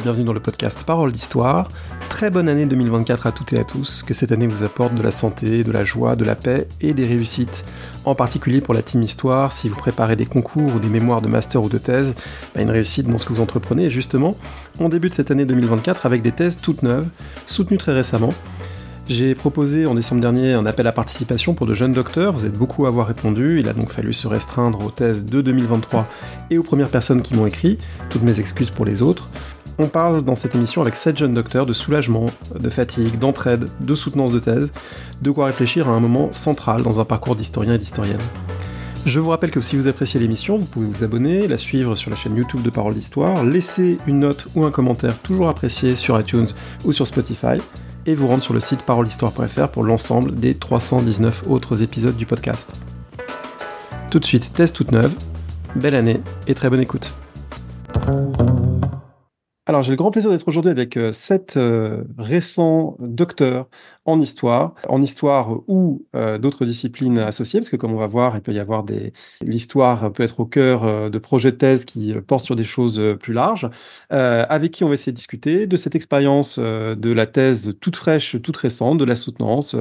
bienvenue dans le podcast Parole d'Histoire. Très bonne année 2024 à toutes et à tous, que cette année vous apporte de la santé, de la joie, de la paix et des réussites. En particulier pour la team Histoire, si vous préparez des concours ou des mémoires de master ou de thèse, bah, une réussite dans ce que vous entreprenez. Et justement, on débute cette année 2024 avec des thèses toutes neuves, soutenues très récemment. J'ai proposé en décembre dernier un appel à participation pour de jeunes docteurs, vous êtes beaucoup à avoir répondu, il a donc fallu se restreindre aux thèses de 2023 et aux premières personnes qui m'ont écrit, toutes mes excuses pour les autres. On parle dans cette émission avec 7 jeunes docteurs de soulagement, de fatigue, d'entraide, de soutenance de thèse, de quoi réfléchir à un moment central dans un parcours d'historien et d'historienne. Je vous rappelle que si vous appréciez l'émission, vous pouvez vous abonner, la suivre sur la chaîne YouTube de Parole d'Histoire, laisser une note ou un commentaire toujours apprécié sur iTunes ou sur Spotify, et vous rendre sur le site parolehistoire.fr pour l'ensemble des 319 autres épisodes du podcast. Tout de suite, thèse toute neuve, belle année et très bonne écoute. Alors, j'ai le grand plaisir d'être aujourd'hui avec euh, sept euh, récents docteurs en histoire, en histoire ou euh, d'autres disciplines associées, parce que comme on va voir, il peut y avoir des... L'histoire peut être au cœur de projets de thèse qui portent sur des choses plus larges, avec qui on va essayer de discuter de cette expérience de la thèse toute fraîche, toute récente, de la soutenance,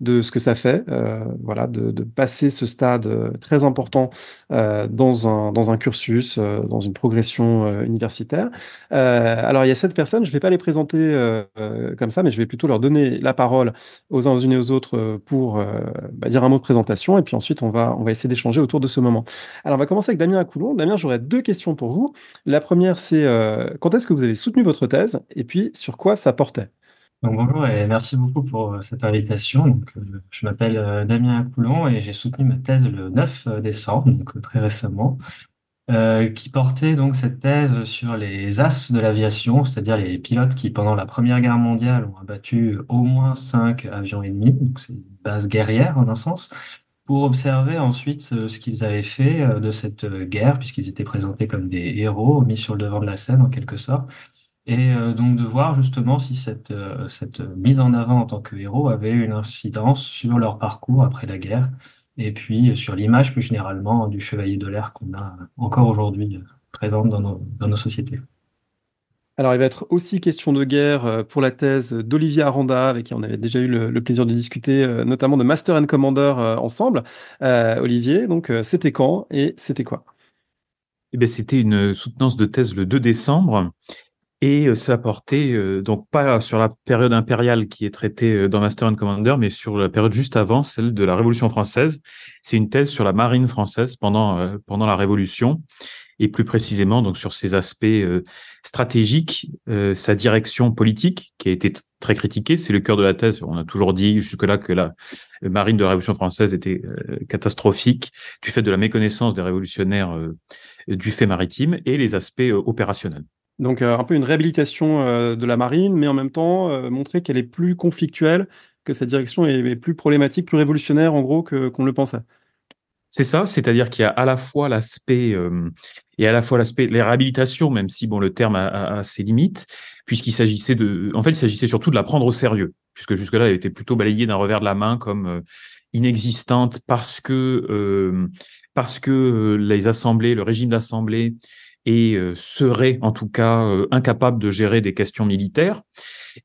de ce que ça fait, voilà, de, de, passer ce stade très important dans, un, dans un cursus, dans une progression universitaire. Alors, il y a sept personnes, je ne vais pas les présenter comme ça, mais je vais plutôt leur donner la parole aux uns et aux autres euh, pour euh, bah, dire un mot de présentation, et puis ensuite on va, essayer d'échanger autour de ce moment. Alors on va commencer avec Damien Acoulon. Damien, j'aurais deux questions pour vous. La première, c'est euh, quand est-ce que vous avez soutenu votre thèse, et puis sur quoi ça portait? Bonjour et merci beaucoup pour cette invitation. Donc, je m'appelle Damien Acoulon et j'ai soutenu ma thèse le 9 décembre, donc très récemment. Euh, qui portait donc cette thèse sur les as de l'aviation, c'est-à-dire les pilotes qui, pendant la Première Guerre mondiale, ont abattu au moins cinq avions ennemis, donc c'est une base guerrière en un sens, pour observer ensuite ce, qu'ils avaient fait euh, de cette guerre, puisqu'ils étaient présentés comme des héros, mis sur le devant de la scène en quelque sorte, et euh, donc de voir justement si cette, cette mise en avant en tant que héros avait une incidence sur leur parcours après la guerre et puis sur l'image plus généralement du chevalier de l'air qu'on a encore aujourd'hui euh, présente dans nos, dans nos sociétés. Alors, il va être aussi question de guerre euh, pour la thèse d'Olivier Aranda, avec qui on avait déjà eu le, plaisir de discuter, euh, notamment de Master and Commander ensemble. Olivier, donc, c'était quand et c'était quoi? Eh bien, C'était une soutenance de thèse le 2 décembre. Et euh, ça portait euh, donc pas sur la période impériale qui est traitée euh, dans Master and Commander, mais sur la période juste avant, celle de la Révolution française. C'est une thèse sur la marine française pendant pendant la Révolution et plus précisément donc sur ses aspects stratégiques, sa direction politique qui a été très critiquée. C'est le cœur de la thèse. On a toujours dit jusque-là que la marine de la Révolution française était catastrophique du fait de la méconnaissance des révolutionnaires du fait maritime et les aspects opérationnels. Donc euh, un peu une réhabilitation euh, de la marine, mais en même temps euh, montrer qu'elle est plus conflictuelle, que sa direction est, plus problématique, plus révolutionnaire en gros qu'on le pensait. C'est ça, c'est-à-dire qu'il y a à la fois l'aspect et à la fois l'aspect les réhabilitations, même si bon le terme a, ses limites, puisqu'il s'agissait de, en fait, il s'agissait surtout de la prendre au sérieux, puisque jusque-là, elle était plutôt balayée d'un revers de la main comme inexistante parce que parce que les assemblées, le régime d'assemblée et euh, serait en tout cas euh, incapable de gérer des questions militaires.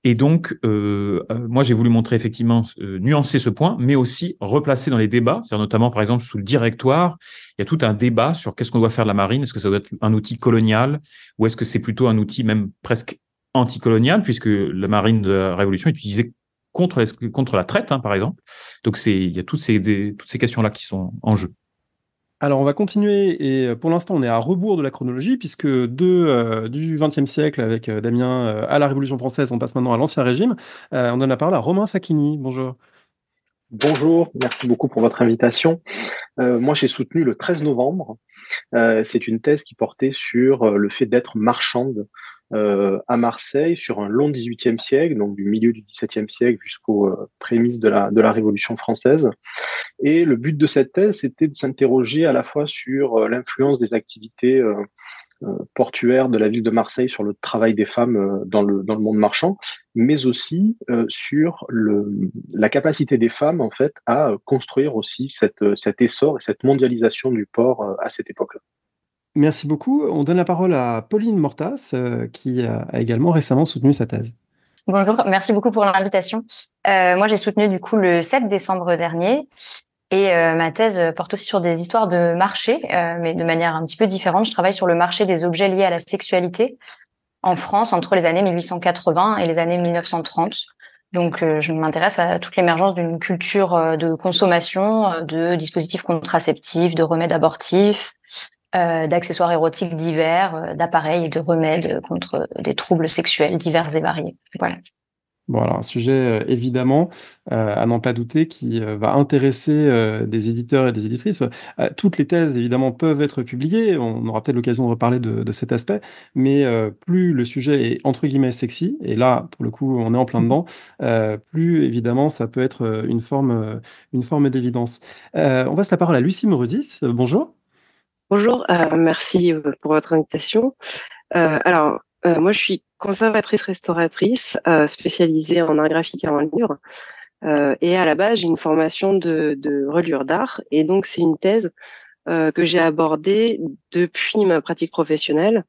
Et donc, euh, moi, j'ai voulu montrer effectivement, nuancer ce point, mais aussi replacer dans les débats, c'est-à-dire notamment, par exemple, sous le directoire, il y a tout un débat sur qu'est-ce qu'on doit faire de la marine, est-ce que ça doit être un outil colonial, ou est-ce que c'est plutôt un outil même presque anticolonial, puisque la marine de la Révolution utilisée contre, contre la traite, hein, par exemple. Donc, il y a toutes ces, toutes ces questions-là qui sont en jeu. Alors, on va continuer et euh, pour l'instant, on est à rebours de la chronologie puisque euh, du XXe siècle avec euh, Damien à la Révolution française, on passe maintenant à l'Ancien Régime. on donne la parole à Romain Facchini. Bonjour. Bonjour, merci beaucoup pour votre invitation. moi, j'ai soutenu le 13 novembre. C'est une thèse qui portait sur le fait d'être marchande euh, à Marseille sur un long XVIIIe siècle, donc du milieu du XVIIe siècle jusqu'aux euh, prémices de la, de la Révolution française. Et le but de cette thèse, c'était de s'interroger à la fois sur euh, l'influence des activités portuaires de la ville de Marseille sur le travail des femmes dans le, dans le monde marchand, mais aussi sur le, la capacité des femmes en fait à construire aussi cette, cet essor et cette mondialisation du port à cette époque-là. Merci beaucoup. On donne la parole à Pauline Mortas, qui a également récemment soutenu sa thèse. Bonjour, merci beaucoup pour l'invitation. moi, j'ai soutenu du coup le 7 décembre dernier et ma thèse porte aussi sur des histoires de marché, mais de manière un petit peu différente. Je travaille sur le marché des objets liés à la sexualité en France entre les années 1880 et les années 1930. Donc, euh, je m'intéresse à toute l'émergence d'une culture euh, de consommation euh, de dispositifs contraceptifs, de remèdes abortifs, d'accessoires érotiques divers, d'appareils et de remèdes contre des troubles sexuels divers et variés. Voilà. Bon, alors un sujet euh, évidemment, euh, à n'en pas douter, qui euh, va intéresser des éditeurs et des éditrices. toutes les thèses, évidemment, peuvent être publiées. On aura peut-être l'occasion de reparler de, cet aspect. Mais plus le sujet est entre guillemets sexy, et là, pour le coup, on est en plein dedans, plus évidemment, ça peut être une forme, une forme d'évidence. on passe la parole à Lucie Moredis. bonjour. Bonjour, merci pour votre invitation. alors, moi, je suis conservatrice restauratrice euh, spécialisée en art graphique et en livre. Euh, et à la base, j'ai une formation de, de reliure d'art. Et donc, c'est une thèse euh, que j'ai abordée depuis ma pratique professionnelle.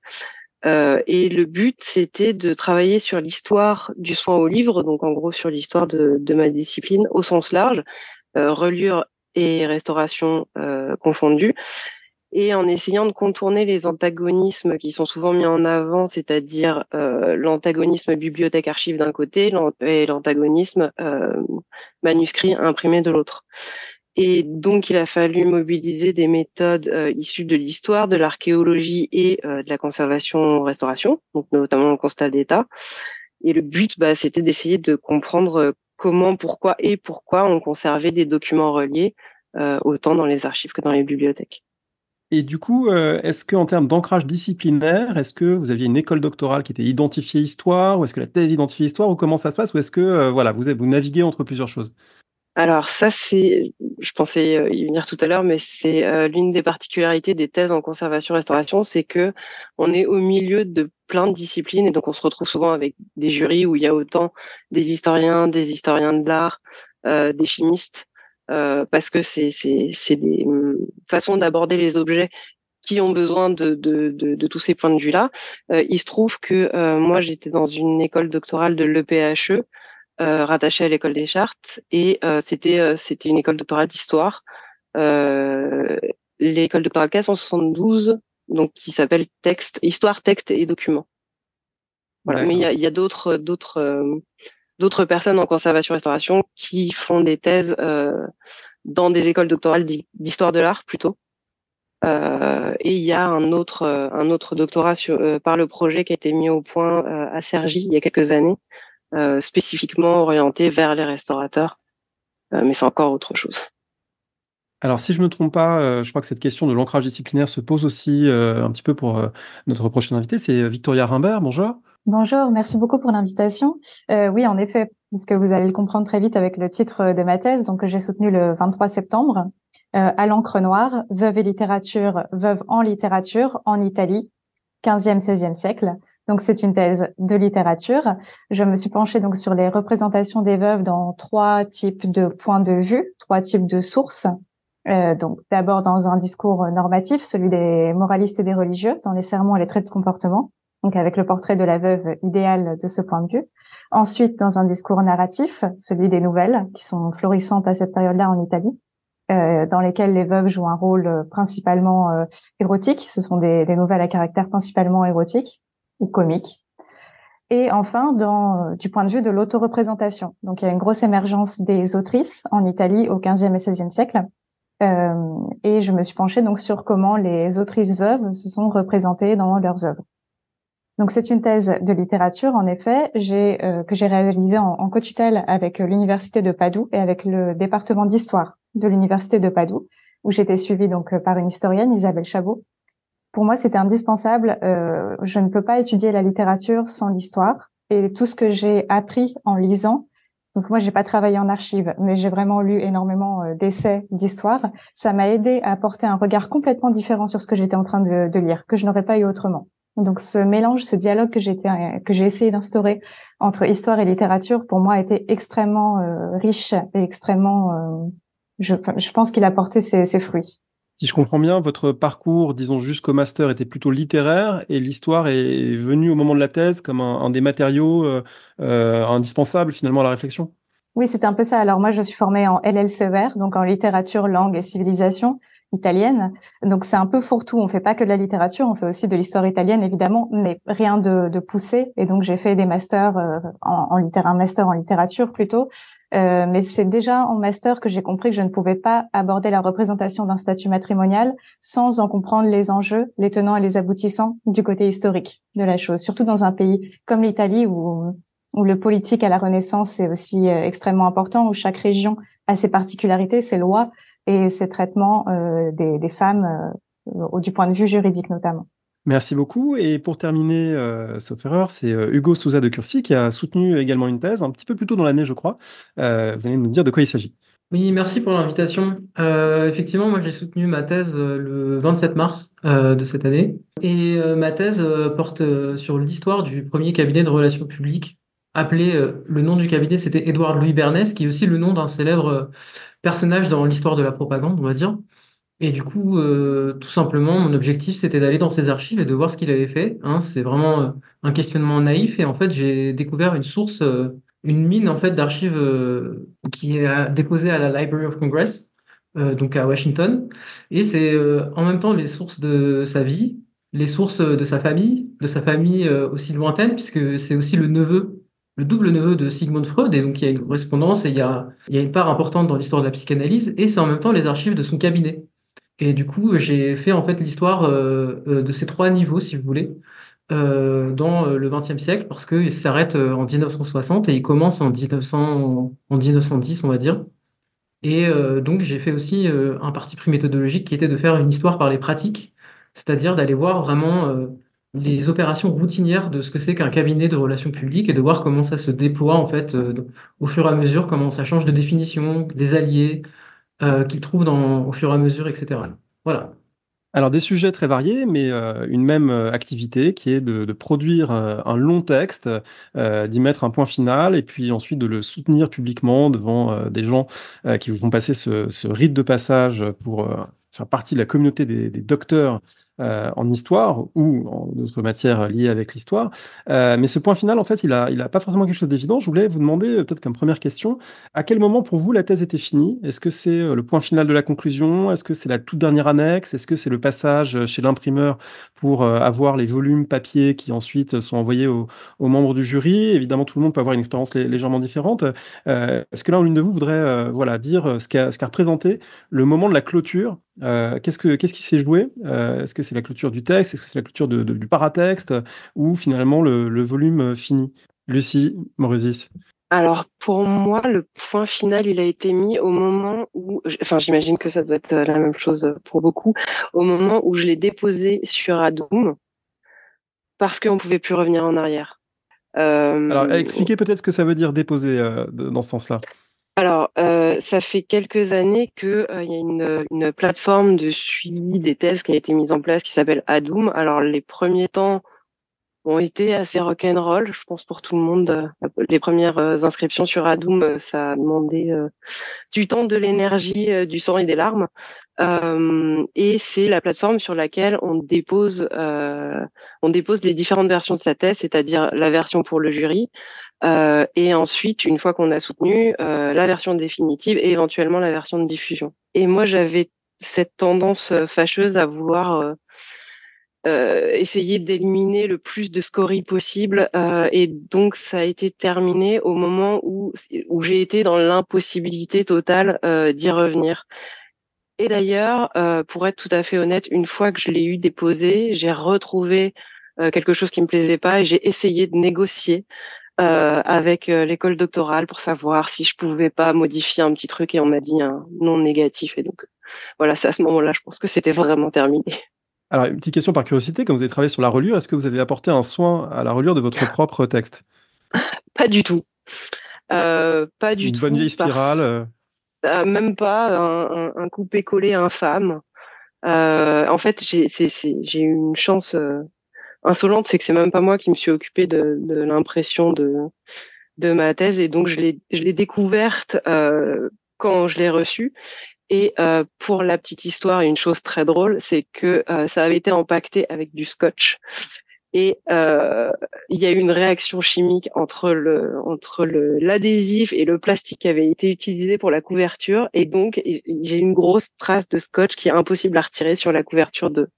Euh, et le but, c'était de travailler sur l'histoire du soin au livre, donc en gros sur l'histoire de, ma discipline au sens large, euh, reliure et restauration euh, confondues, et en essayant de contourner les antagonismes qui sont souvent mis en avant, c'est-à-dire euh, l'antagonisme bibliothèque-archive d'un côté et l'antagonisme euh, manuscrit imprimé de l'autre. Et donc, il a fallu mobiliser des méthodes euh, issues de l'histoire, de l'archéologie et euh, de la conservation-restauration, donc notamment le constat d'état. Et le but, bah, c'était d'essayer de comprendre comment, pourquoi et pourquoi on conservait des documents reliés, euh, autant dans les archives que dans les bibliothèques. Et du coup, euh, est-ce qu'en termes d'ancrage disciplinaire, est-ce que vous aviez une école doctorale qui était identifiée histoire, ou est-ce que la thèse identifiée histoire, ou comment ça se passe, ou est-ce que euh, voilà, vous, vous naviguez entre plusieurs choses? Alors ça, c'est, je pensais euh, y venir tout à l'heure, mais c'est l'une des particularités des thèses en conservation-restauration, c'est que on est au milieu de plein de disciplines et donc on se retrouve souvent avec des jurys où il y a autant des historiens, des historiens de l'art, des chimistes, parce que c'est des hum, façons d'aborder les objets qui ont besoin de, de, de, de tous ces points de vue-là. Euh, il se trouve que euh, moi, j'étais dans une école doctorale de l'EPHE, euh, rattachée à l'école des chartes, et c'était c'était une école doctorale d'histoire. l'école doctorale 472, donc qui s'appelle texte, histoire, texte et documents. Voilà. Mais il y a, y a d'autres d'autres d'autres personnes en conservation-restauration qui font des thèses euh, dans des écoles doctorales d'histoire de l'art plutôt. Euh, et il y a un autre, euh, un autre doctorat par le projet qui a été mis au point à Cergy il y a quelques années, spécifiquement orienté vers les restaurateurs. mais c'est encore autre chose. Alors, si je ne me trompe pas, je crois que cette question de l'ancrage disciplinaire se pose aussi un petit peu pour notre prochaine invité, c'est Victoria Rimbert. Bonjour. Bonjour, merci beaucoup pour l'invitation. Euh, oui, en effet, puisque vous allez le comprendre très vite avec le titre de ma thèse, donc j'ai soutenu le 23 septembre euh, à l'encre noire, veuve et littérature, veuve en littérature en Italie, 15e, 16e siècle. Donc c'est une thèse de littérature. Je me suis penchée donc sur les représentations des veuves dans trois types de points de vue, trois types de sources. Euh, donc d'abord dans un discours normatif, celui des moralistes et des religieux, dans les sermons et les traits de comportement donc avec le portrait de la veuve idéale de ce point de vue. Ensuite, dans un discours narratif, celui des nouvelles, qui sont florissantes à cette période-là en Italie, euh, dans lesquelles les veuves jouent un rôle euh, principalement euh, érotique. Ce sont des, des, nouvelles à caractère principalement érotique ou comique. Et enfin, dans, euh, du point de vue de l'autoreprésentation. Donc, il y a une grosse émergence des autrices en Italie au XVe et XVIe siècle. Euh, et je me suis penchée donc sur comment les autrices veuves se sont représentées dans leurs œuvres. Donc c'est une thèse de littérature, en effet, euh, que j'ai réalisée en, en co-tutelle avec euh, l'université de Padoue et avec le département d'histoire de l'université de Padoue, où j'étais suivie donc euh, par une historienne, Isabelle Chabot. Pour moi, c'était indispensable. Euh, je ne peux pas étudier la littérature sans l'histoire et tout ce que j'ai appris en lisant. Donc moi, j'ai pas travaillé en archives, mais j'ai vraiment lu énormément d'essais d'histoire. Ça m'a aidé à apporter un regard complètement différent sur ce que j'étais en train de lire, que je n'aurais pas eu autrement. Donc ce mélange, ce dialogue que j'ai essayé d'instaurer entre histoire et littérature, pour moi, a été extrêmement euh, riche et extrêmement. Euh, je, pense qu'il a porté ses, fruits. Si je comprends bien, votre parcours, disons jusqu'au master, était plutôt littéraire et l'histoire est venue au moment de la thèse comme un, des matériaux euh, indispensables finalement à la réflexion? Oui, c'est un peu ça. Alors moi, je suis formée en LLCER, donc en littérature, langue et civilisation italienne. Donc c'est un peu fourre-tout. On fait pas que de la littérature, on fait aussi de l'histoire italienne évidemment, mais rien de, de poussé. Et donc j'ai fait des masters euh, en, en littérature, un master en littérature plutôt. Euh, mais c'est déjà en master que j'ai compris que je ne pouvais pas aborder la représentation d'un statut matrimonial sans en comprendre les enjeux, les tenants et les aboutissants du côté historique de la chose. Surtout dans un pays comme l'Italie où où le politique à la Renaissance est aussi euh, extrêmement important, où chaque région a ses particularités, ses lois, et ces traitements euh, des, des, femmes euh, du point de vue juridique notamment. Merci beaucoup. Et pour terminer, euh, sauf erreur, c'est euh, Hugo Souza de Curcy qui a soutenu également une thèse, un petit peu plus tôt dans l'année, je crois. Euh, vous allez nous dire de quoi il s'agit. Oui, merci pour l'invitation. Euh, effectivement, moi j'ai soutenu ma thèse le 27 mars de cette année. Et ma thèse porte sur l'histoire du premier cabinet de relations publiques appelé, le nom du cabinet c'était Édouard Louis Bernès, qui est aussi le nom d'un célèbre personnage dans l'histoire de la propagande, on va dire. Et du coup, euh, tout simplement, mon objectif, c'était d'aller dans ses archives et de voir ce qu'il avait fait. Hein. c'est vraiment euh, un questionnement naïf. Et en fait, j'ai découvert une source, euh, une mine en fait d'archives qui est déposée à la Library of Congress, donc à Washington. Et c'est en même temps les sources de sa vie, les sources de sa famille, de sa famille aussi lointaine, puisque c'est aussi le neveu le double neveu de Sigmund Freud, et donc il y a une correspondance et il y a, il y a une part importante dans l'histoire de la psychanalyse, et c'est en même temps les archives de son cabinet. Et du coup, j'ai fait en fait l'histoire euh, euh, de ces trois niveaux, si vous voulez, euh, dans le XXe siècle, parce qu'il s'arrête en 1960 et il commence en, 1900, en 1910, on va dire. Et donc, j'ai fait aussi un parti pris méthodologique qui était de faire une histoire par les pratiques, c'est-à-dire d'aller voir vraiment les opérations routinières de ce que c'est qu'un cabinet de relations publiques et de voir comment ça se déploie en fait euh, au fur et à mesure, comment ça change de définition, les alliés euh, qu'ils trouvent dans, au fur et à mesure, etc. Voilà. Alors des sujets très variés, mais euh, une même activité qui est de, produire un long texte, d'y mettre un point final et puis ensuite de le soutenir publiquement devant des gens qui vous passer ce, rite de passage pour faire partie de la communauté des docteurs euh, en histoire ou en d'autres matières liées avec l'histoire. Euh, mais ce point final, en fait, il n'a pas forcément quelque chose d'évident. Je voulais vous demander, euh, peut-être comme première question, à quel moment pour vous la thèse était finie? Est-ce que c'est le point final de la conclusion? Est-ce que c'est la toute dernière annexe? Est-ce que c'est le passage chez l'imprimeur pour avoir les volumes papier qui ensuite sont envoyés aux, membres du jury? Évidemment, tout le monde peut avoir une expérience légèrement différente. Est-ce que l'un l'une de vous voudrait dire ce qu'a représenté le moment de la clôture Qu'est-ce qui s'est joué? Est-ce que c'est la clôture du texte? Est-ce que c'est la clôture du paratexte? Ou finalement le, volume euh, fini? Lucie Moresis alors pour moi, le point final, il a été mis au moment où, enfin j'imagine que ça doit être la même chose pour beaucoup, au moment où je l'ai déposé sur Adoom, parce qu'on ne pouvait plus revenir en arrière. Euh, Alors expliquez peut-être ce que ça veut dire déposer euh, dans ce sens-là. Alors, euh, ça fait quelques années qu'il euh, y a une, une, plateforme de suivi des thèses qui a été mise en place qui s'appelle Adoom. Alors, les premiers temps ont été assez rock'n'roll, je pense pour tout le monde. Les premières euh, inscriptions sur Adoom, ça a demandé du temps, de l'énergie, du sang et des larmes. et c'est la plateforme sur laquelle on dépose, on dépose les différentes versions de sa thèse, c'est-à-dire la version pour le jury, euh, et ensuite, une fois qu'on a soutenu, euh, la version définitive et éventuellement la version de diffusion. Et moi, j'avais cette tendance euh, fâcheuse à vouloir essayer d'éliminer le plus de scories possible. et donc, ça a été terminé au moment où, où j'ai été dans l'impossibilité totale d'y revenir. Et d'ailleurs, pour être tout à fait honnête, une fois que je l'ai eu déposé, j'ai retrouvé quelque chose qui me plaisait pas et j'ai essayé de négocier euh, avec euh, l'école doctorale pour savoir si je pouvais pas modifier un petit truc et on m'a dit un non négatif et donc voilà c'est à ce moment-là je pense que c'était vraiment terminé. Alors une petite question par curiosité quand vous avez travaillé sur la reliure est-ce que vous avez apporté un soin à la reliure de votre propre texte? Pas du tout. Euh, pas du une tout. Une bonne vieille spirale. Euh, même pas un, un, un coupé-collé infâme. en fait j'ai eu une chance insolente, c'est que c'est même pas moi qui me suis occupée de, l'impression de, ma thèse et donc je l'ai, découverte euh, quand je l'ai reçue. Et pour la petite histoire, une chose très drôle, c'est que ça avait été empaqueté avec du scotch. Et il y a eu une réaction chimique entre le entre l'adhésif et le plastique qui avait été utilisé pour la couverture. Et donc j'ai une grosse trace de scotch qui est impossible à retirer sur la couverture de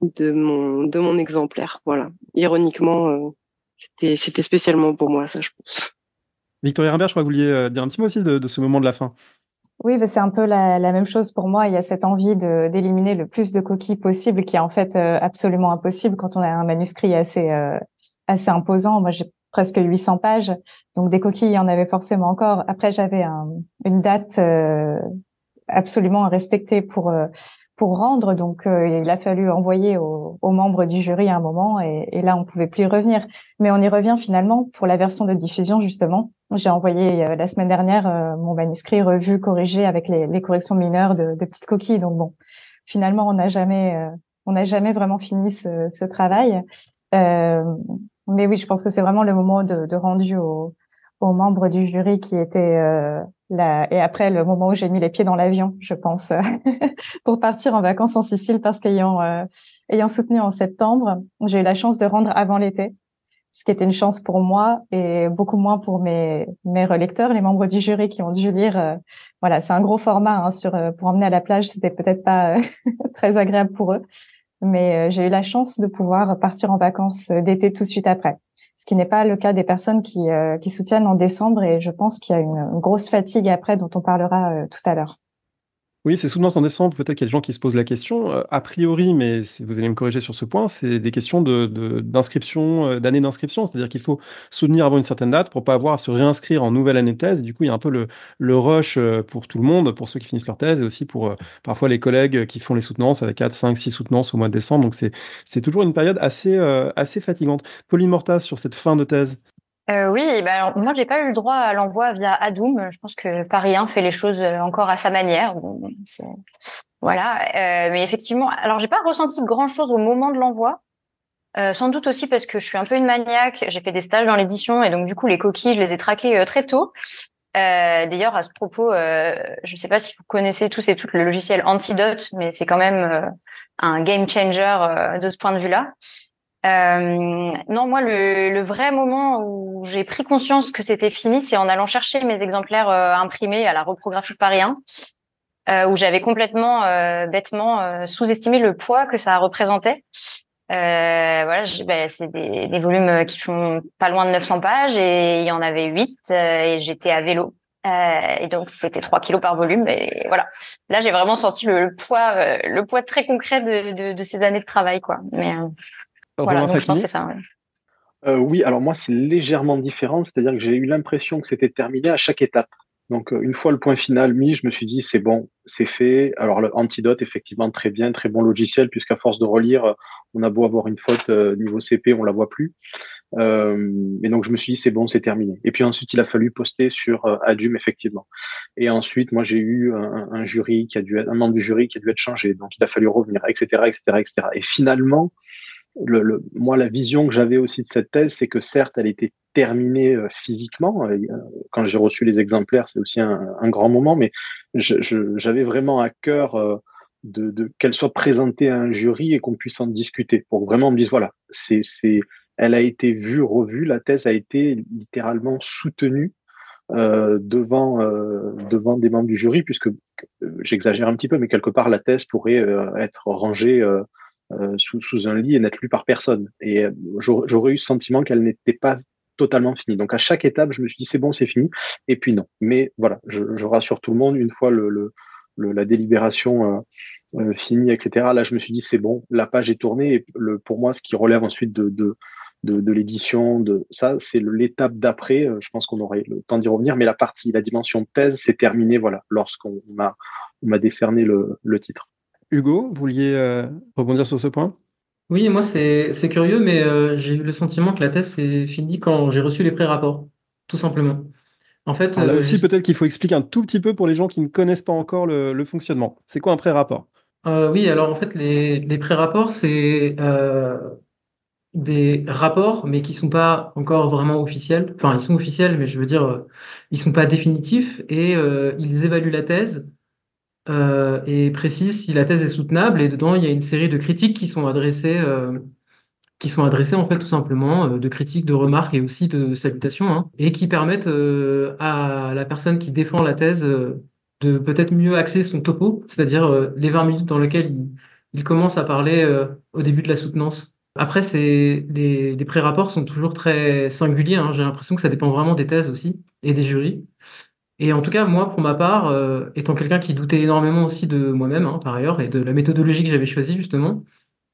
de mon de mon exemplaire. Voilà. Ironiquement, c'était c'était spécialement pour moi, ça, je pense. Victoria Rimbert, je crois que vous vouliez dire un petit mot aussi de, de ce moment de la fin. Oui, c'est un peu la, la, même chose pour moi. Il y a cette envie d'éliminer le plus de coquilles possible, qui est en fait euh, absolument impossible quand on a un manuscrit assez euh, assez imposant. Moi, j'ai presque 800 pages, donc des coquilles, il y en avait forcément encore. Après, j'avais un, une date euh, absolument à respecter pour pour rendre. Donc, euh, il a fallu envoyer aux, membres du jury à un moment, et, et, là, on pouvait plus y revenir. Mais on y revient finalement pour la version de diffusion, justement. J'ai envoyé euh, la semaine dernière euh, mon manuscrit revu, corrigé avec les, les corrections mineures de, de, petites coquilles. Donc bon, finalement, on n'a jamais, on n'a jamais vraiment fini ce, ce travail. mais oui, je pense que c'est vraiment le moment de, de rendu aux, aux membres du jury qui étaient et après le moment où j'ai mis les pieds dans l'avion, je pense, pour partir en vacances en Sicile parce qu'ayant euh, ayant soutenu en septembre, j'ai eu la chance de rendre avant l'été, ce qui était une chance pour moi et beaucoup moins pour mes mes relecteurs, les membres du jury qui ont dû lire. Euh, voilà, c'est un gros format hein, sur euh, pour emmener à la plage, c'était peut-être pas très agréable pour eux, mais j'ai eu la chance de pouvoir partir en vacances d'été tout de suite après ce qui n'est pas le cas des personnes qui, euh, qui soutiennent en décembre. Et je pense qu'il y a une, grosse fatigue après dont on parlera euh, tout à l'heure. Oui, c'est soutenance en décembre. Peut-être qu'il y a des gens qui se posent la question. Euh, a priori, mais vous allez me corriger sur ce point, c'est des questions d'inscription, de, d'année d'inscription. C'est-à-dire qu'il faut soutenir avant une certaine date pour pas avoir à se réinscrire en nouvelle année de thèse. Du coup, il y a un peu le, rush pour tout le monde, pour ceux qui finissent leur thèse et aussi pour parfois les collègues qui font les soutenances avec 4, 5, 6 soutenances au mois de décembre. Donc, c'est toujours une période assez, assez fatigante. Pauline Mortas, sur cette fin de thèse, euh, oui, bah alors, moi j'ai pas eu le droit à l'envoi via Adoum. Je pense que Paris 1 fait les choses euh, encore à sa manière. voilà, euh, mais effectivement, alors j'ai pas ressenti grand chose au moment de l'envoi. Sans doute aussi parce que je suis un peu une maniaque. J'ai fait des stages dans l'édition et donc du coup les coquilles, je les ai traquées très tôt. D'ailleurs, à ce propos, je sais pas si vous connaissez tous et toutes le logiciel Antidote, mais c'est quand même un game changer de ce point de vue-là. Euh, non, moi, le, vrai moment où j'ai pris conscience que c'était fini, c'est en allant chercher mes exemplaires euh, imprimés à la reprographie Paris 1, euh, où j'avais complètement bêtement sous-estimé le poids que ça représentait. voilà, ben, c'est des, volumes qui font pas loin de 900 pages et il y en avait 8 et j'étais à vélo. et donc c'était 3 kilos par volume et voilà. Là j'ai vraiment senti le, poids, le poids très concret de, de, ces années de travail quoi. Mais voilà, donc je pense c'est ça. Euh, oui, alors moi, c'est légèrement différent, c'est-à-dire que j'ai eu l'impression que c'était terminé à chaque étape. Donc, euh, une fois le point final mis, je me suis dit, c'est bon, c'est fait. Alors, l'antidote, effectivement, très bien, très bon logiciel, puisqu'à force de relire, on a beau avoir une faute euh, niveau CP, on la voit plus. Euh, et donc, je me suis dit, c'est bon, c'est terminé. Et puis ensuite, il a fallu poster sur Adum, effectivement. Et ensuite, moi, j'ai eu un, un, jury qui a dû être, un membre du jury qui a dû être changé. Donc, il a fallu revenir, etc., etc., etc. Et finalement, moi, la vision que j'avais aussi de cette thèse, c'est que certes, elle était terminée euh, physiquement. Euh, quand j'ai reçu les exemplaires, c'est aussi un, grand moment, mais j'avais vraiment à cœur euh, qu'elle soit présentée à un jury et qu'on puisse en discuter, pour vraiment me dire voilà, elle a été vue, revue, la thèse a été littéralement soutenue euh, devant euh, devant des membres du jury, puisque j'exagère un petit peu, mais quelque part la thèse pourrait être rangée euh, sous, sous, un lit et n'être lue par personne. Et euh, j'aurais eu le sentiment qu'elle n'était pas totalement finie. Donc à chaque étape, je me suis dit c'est bon, c'est fini. Et puis non. Mais voilà, je, je, rassure tout le monde. Une fois le, le, le la délibération euh, euh, finie, etc. Là, je me suis dit c'est bon, la page est tournée. Et le, pour moi, ce qui relève ensuite de, de de, de l'édition, de ça, c'est l'étape d'après. Je pense qu'on aurait le temps d'y revenir, mais la partie, la dimension thèse, c'est terminé. Voilà, lorsqu'on m'a m'a décerné le, le titre. Hugo, vous vouliez euh, rebondir sur ce point? Oui, moi c'est curieux, mais euh, j'ai eu le sentiment que la thèse s'est finie quand j'ai reçu les pré-rapports, tout simplement. En fait, là euh, aussi, peut-être qu'il faut expliquer un tout petit peu pour les gens qui ne connaissent pas encore le, fonctionnement. C'est quoi un pré-rapport? Oui, alors en fait, les, les pré-rapports, c'est des rapports, mais qui sont pas encore vraiment officiels. Enfin, ils sont officiels, mais je veux dire, ils sont pas définitifs et ils évaluent la thèse euh, et précise si la thèse est soutenable. Et dedans, il y a une série de critiques qui sont adressées, qui sont adressées en fait tout simplement, de critiques, de remarques et aussi de salutations, hein, et qui permettent à la personne qui défend la thèse de peut-être mieux axer son topo, c'est-à-dire les 20 minutes dans lesquelles il, il commence à parler au début de la soutenance. Après, c'est les, les pré-rapports sont toujours très singuliers. Hein. J'ai l'impression que ça dépend vraiment des thèses aussi et des jurys. Et en tout cas, moi, pour ma part, euh, étant quelqu'un qui doutait énormément aussi de moi-même, hein, par ailleurs, et de la méthodologie que j'avais choisie justement,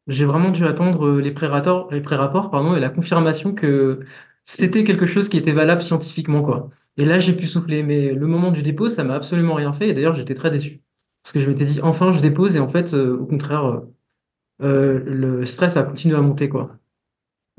j'ai vraiment dû attendre les pré-rapports, les pré-rapports, pardon, et la confirmation que c'était quelque chose qui était valable scientifiquement, quoi. Et là, j'ai pu souffler. Mais le moment du dépôt, ça m'a absolument rien fait. Et d'ailleurs, j'étais très déçu parce que je m'étais dit, enfin, je dépose, et en fait, euh, au contraire. Euh, euh, le stress a continué à monter, quoi.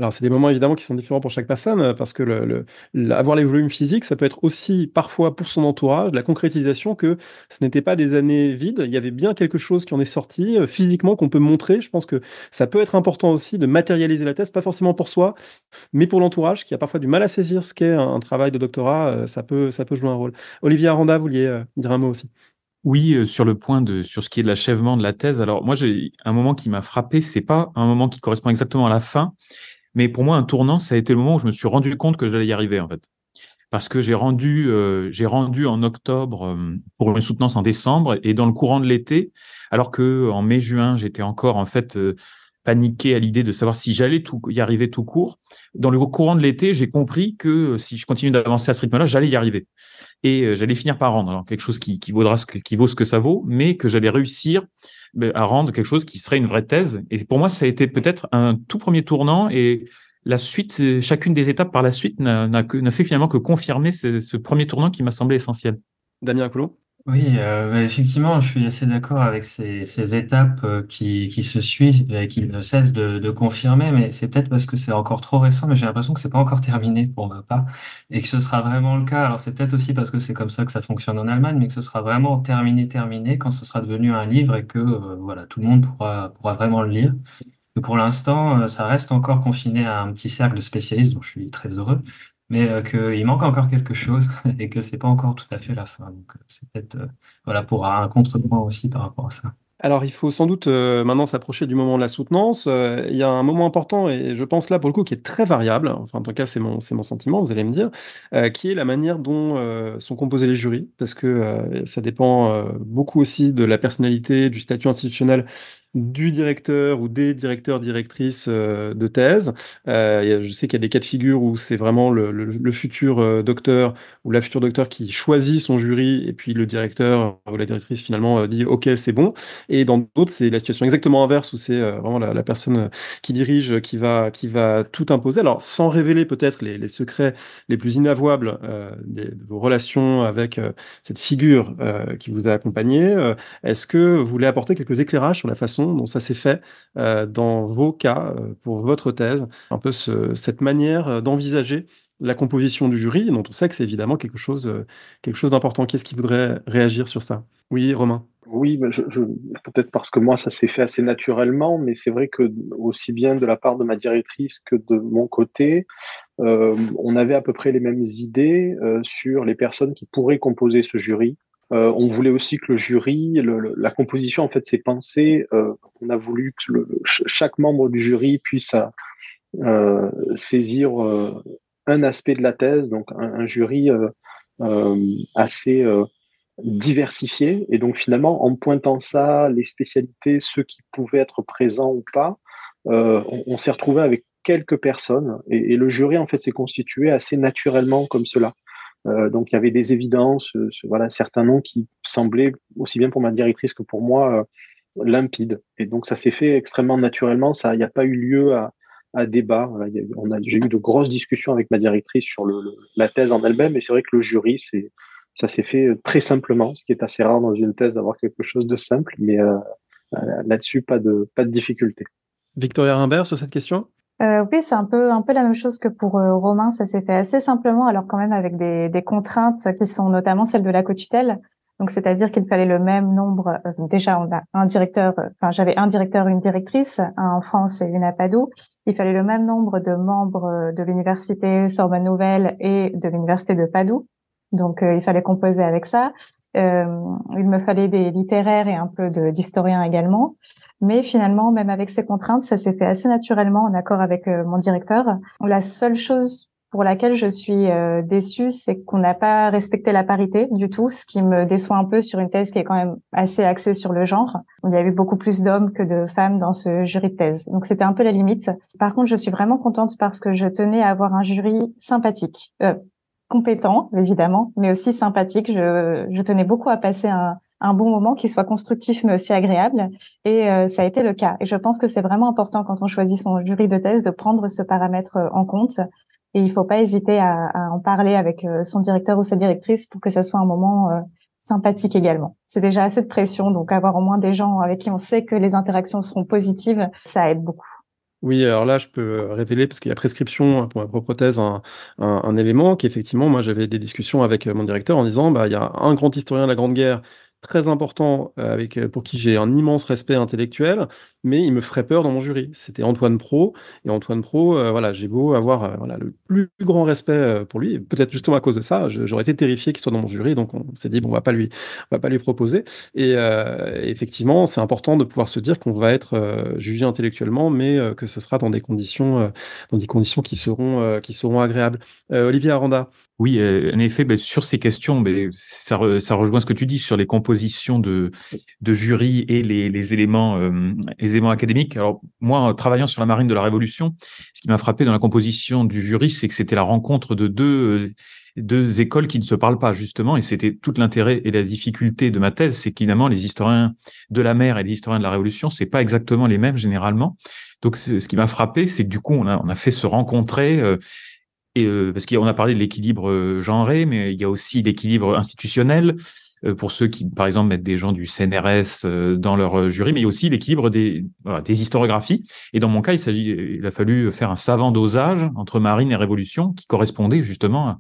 Alors, c'est des moments évidemment qui sont différents pour chaque personne, euh, parce que avoir les volumes physiques, ça peut être aussi parfois pour son entourage la concrétisation que ce n'était pas des années vides. Il y avait bien quelque chose qui en est sorti euh, physiquement qu'on peut montrer. Je pense que ça peut être important aussi de matérialiser la thèse, pas forcément pour soi, mais pour l'entourage qui a parfois du mal à saisir ce qu'est un, travail de doctorat. ça peut, ça peut jouer un rôle. Olivier Aranda, vous vouliez dire un mot aussi? Oui, euh, sur le point de sur ce qui est de l'achèvement de la thèse. Alors moi, j'ai un moment qui m'a frappé. C'est pas un moment qui correspond exactement à la fin, mais pour moi, un tournant, ça a été le moment où je me suis rendu compte que j'allais y arriver en fait, parce que j'ai rendu euh, j'ai rendu en octobre euh, pour une soutenance en décembre et dans le courant de l'été, alors que en mai-juin, j'étais encore en fait paniqué à l'idée de savoir si j'allais y arriver tout court. Dans le courant de l'été, j'ai compris que si je continue d'avancer à ce rythme-là, j'allais y arriver. Et euh, j'allais finir par rendre. Quelque chose qui, vaudra ce qui vaut ce que ça vaut, mais que j'allais réussir à rendre quelque chose qui serait une vraie thèse. Et pour moi, ça a été peut-être un tout premier tournant et la suite, chacune des étapes par la suite n'a fait finalement que confirmer ce, ce premier tournant qui m'a semblé essentiel. Damien Coulon? Oui, euh, bah, effectivement, je suis assez d'accord avec ces, étapes euh, qui, se suivent et qui ne cessent de, confirmer, mais c'est peut-être parce que c'est encore trop récent, mais j'ai l'impression que c'est pas encore terminé pour ma part et que ce sera vraiment le cas. Alors c'est peut-être aussi parce que c'est comme ça que ça fonctionne en Allemagne, mais que ce sera vraiment terminé, terminé quand ce sera devenu un livre et que euh, voilà, tout le monde pourra, pourra vraiment le lire. Pour l'instant, euh, ça reste encore confiné à un petit cercle de spécialistes dont je suis très heureux mais euh, qu'il manque encore quelque chose et que c'est pas encore tout à fait la fin. Donc, euh, c'est peut-être euh, voilà, pour un contrepoint aussi par rapport à ça. Alors, il faut sans doute maintenant s'approcher du moment de la soutenance. il y a un moment important, et je pense là pour le coup, qui est très variable, enfin en tout cas c'est mon, c'est mon sentiment, vous allez me dire, qui est la manière dont sont composés les jurys, parce que ça dépend beaucoup aussi de la personnalité, du statut institutionnel du directeur ou des directeurs directrices euh, de thèse. Euh, je sais qu'il y a des cas de figure où c'est vraiment le, futur euh, docteur ou la future docteur qui choisit son jury et puis le directeur ou la directrice finalement dit OK c'est bon. Et dans d'autres c'est la situation exactement inverse où c'est vraiment la, personne qui dirige qui va qui va tout imposer. Alors sans révéler peut-être les, les, secrets les plus inavouables des, de vos relations avec cette figure qui vous a accompagné, est-ce que vous voulez apporter quelques éclairages sur la façon dont ça s'est fait euh, dans vos cas, euh, pour votre thèse, un peu cette manière euh, d'envisager la composition du jury, dont on sait que c'est évidemment quelque chose, d'important. Qu'est-ce qui voudrait réagir sur ça? Oui, Romain. Oui, je, peut-être parce que moi, ça s'est fait assez naturellement, mais c'est vrai que aussi bien de la part de ma directrice que de mon côté, on avait à peu près les mêmes idées sur les personnes qui pourraient composer ce jury. Euh, on voulait aussi que le jury, la composition en fait s'est pensée. Euh, on a voulu que chaque membre du jury puisse euh, saisir un aspect de la thèse, donc un, jury assez diversifié. Et donc finalement, en pointant ça, les spécialités, ceux qui pouvaient être présents ou pas, on, s'est retrouvé avec quelques personnes et, et, le jury en fait s'est constitué assez naturellement comme cela. Euh, donc il y avait des évidences, euh, voilà, certains noms qui semblaient aussi bien pour ma directrice que pour moi euh, limpides. Et donc ça s'est fait extrêmement naturellement. Ça, il n'y a pas eu lieu à, débat. On a, j'ai eu de grosses discussions avec ma directrice sur la thèse en elle-même, et c'est vrai que le jury, c'est, ça s'est fait très simplement, ce qui est assez rare dans une thèse d'avoir quelque chose de simple, mais là-dessus, pas de, pas de difficulté. Victoria Rimbert sur cette question? Euh, oui, c'est un peu un peu la même chose que pour euh, Romain. Ça s'est fait assez simplement, alors quand même avec des, des contraintes qui sont notamment celles de la co-tutelle. Donc, c'est-à-dire qu'il fallait le même nombre. Euh, déjà, on a un directeur. Euh, enfin, j'avais un directeur, une directrice, un en France et une à Padoue. Il fallait le même nombre de membres de l'université Sorbonne Nouvelle et de l'université de Padoue. Donc, il fallait composer avec ça. il me fallait des littéraires et un peu d'historiens également. Mais finalement, même avec ces contraintes, ça s'est fait assez naturellement en accord avec mon directeur. La seule chose pour laquelle je suis euh, déçue, c'est qu'on n'a pas respecté la parité du tout, ce qui me déçoit un peu sur une thèse qui est quand même assez axée sur le genre. Il y avait beaucoup plus d'hommes que de femmes dans ce jury de thèse. Donc c'était un peu la limite. Par contre, je suis vraiment contente parce que je tenais à avoir un jury sympathique, euh, compétent évidemment, mais aussi sympathique. Je, je tenais beaucoup à passer un, un bon moment qui soit constructif mais aussi agréable et euh, ça a été le cas et je pense que c'est vraiment important quand on choisit son jury de thèse de prendre ce paramètre euh, en compte et il faut pas hésiter à, en parler avec euh, son directeur ou sa directrice pour que ça soit un moment sympathique également. C'est déjà assez de pression, donc avoir au moins des gens avec qui on sait que les interactions seront positives, ça aide beaucoup. Oui, alors là, je peux révéler, parce qu'il y a prescription pour ma propre thèse, un, un, un élément qui, effectivement, moi, j'avais des discussions avec mon directeur en disant, bah, il y a un grand historien de la Grande Guerre très important euh, avec euh, pour qui j'ai un immense respect intellectuel, mais il me ferait peur dans mon jury. C'était Antoine Pro et Antoine Pro, euh, voilà, j'ai beau avoir voilà le plus grand respect pour lui, peut-être justement à cause de ça, j'aurais été terrifié qu'il soit dans mon jury, donc on s'est dit bon, on va pas lui, on va pas lui proposer. Et effectivement, c'est important de pouvoir se dire qu'on va être jugé intellectuellement, mais que ce sera dans des conditions, dans des conditions qui seront, qui seront agréables. Olivier Aranda. Oui, en effet, ben, sur ces questions, ben, ça, ça rejoint ce que tu dis sur les composants de, jury et les, les éléments, euh, académiques. Alors moi, en travaillant sur la marine de la Révolution, ce qui m'a frappé dans la composition du jury, c'est que c'était la rencontre de deux écoles qui ne se parlent pas justement, et c'était tout l'intérêt et la difficulté de ma thèse, c'est qu'évidemment les historiens de la mer et les historiens de la Révolution, c'est pas exactement les mêmes généralement. Donc ce qui m'a frappé, c'est que du coup on a, fait se rencontrer euh, euh, parce qu'on a parlé de l'équilibre euh, genré, mais il y a aussi l'équilibre institutionnel. Euh, pour ceux qui, par exemple, mettent des gens du CNRS euh, dans leur euh, jury, mais aussi l'équilibre des, voilà, historiographies. Et dans mon cas, il a fallu faire un savant dosage entre marine et révolution qui correspondait justement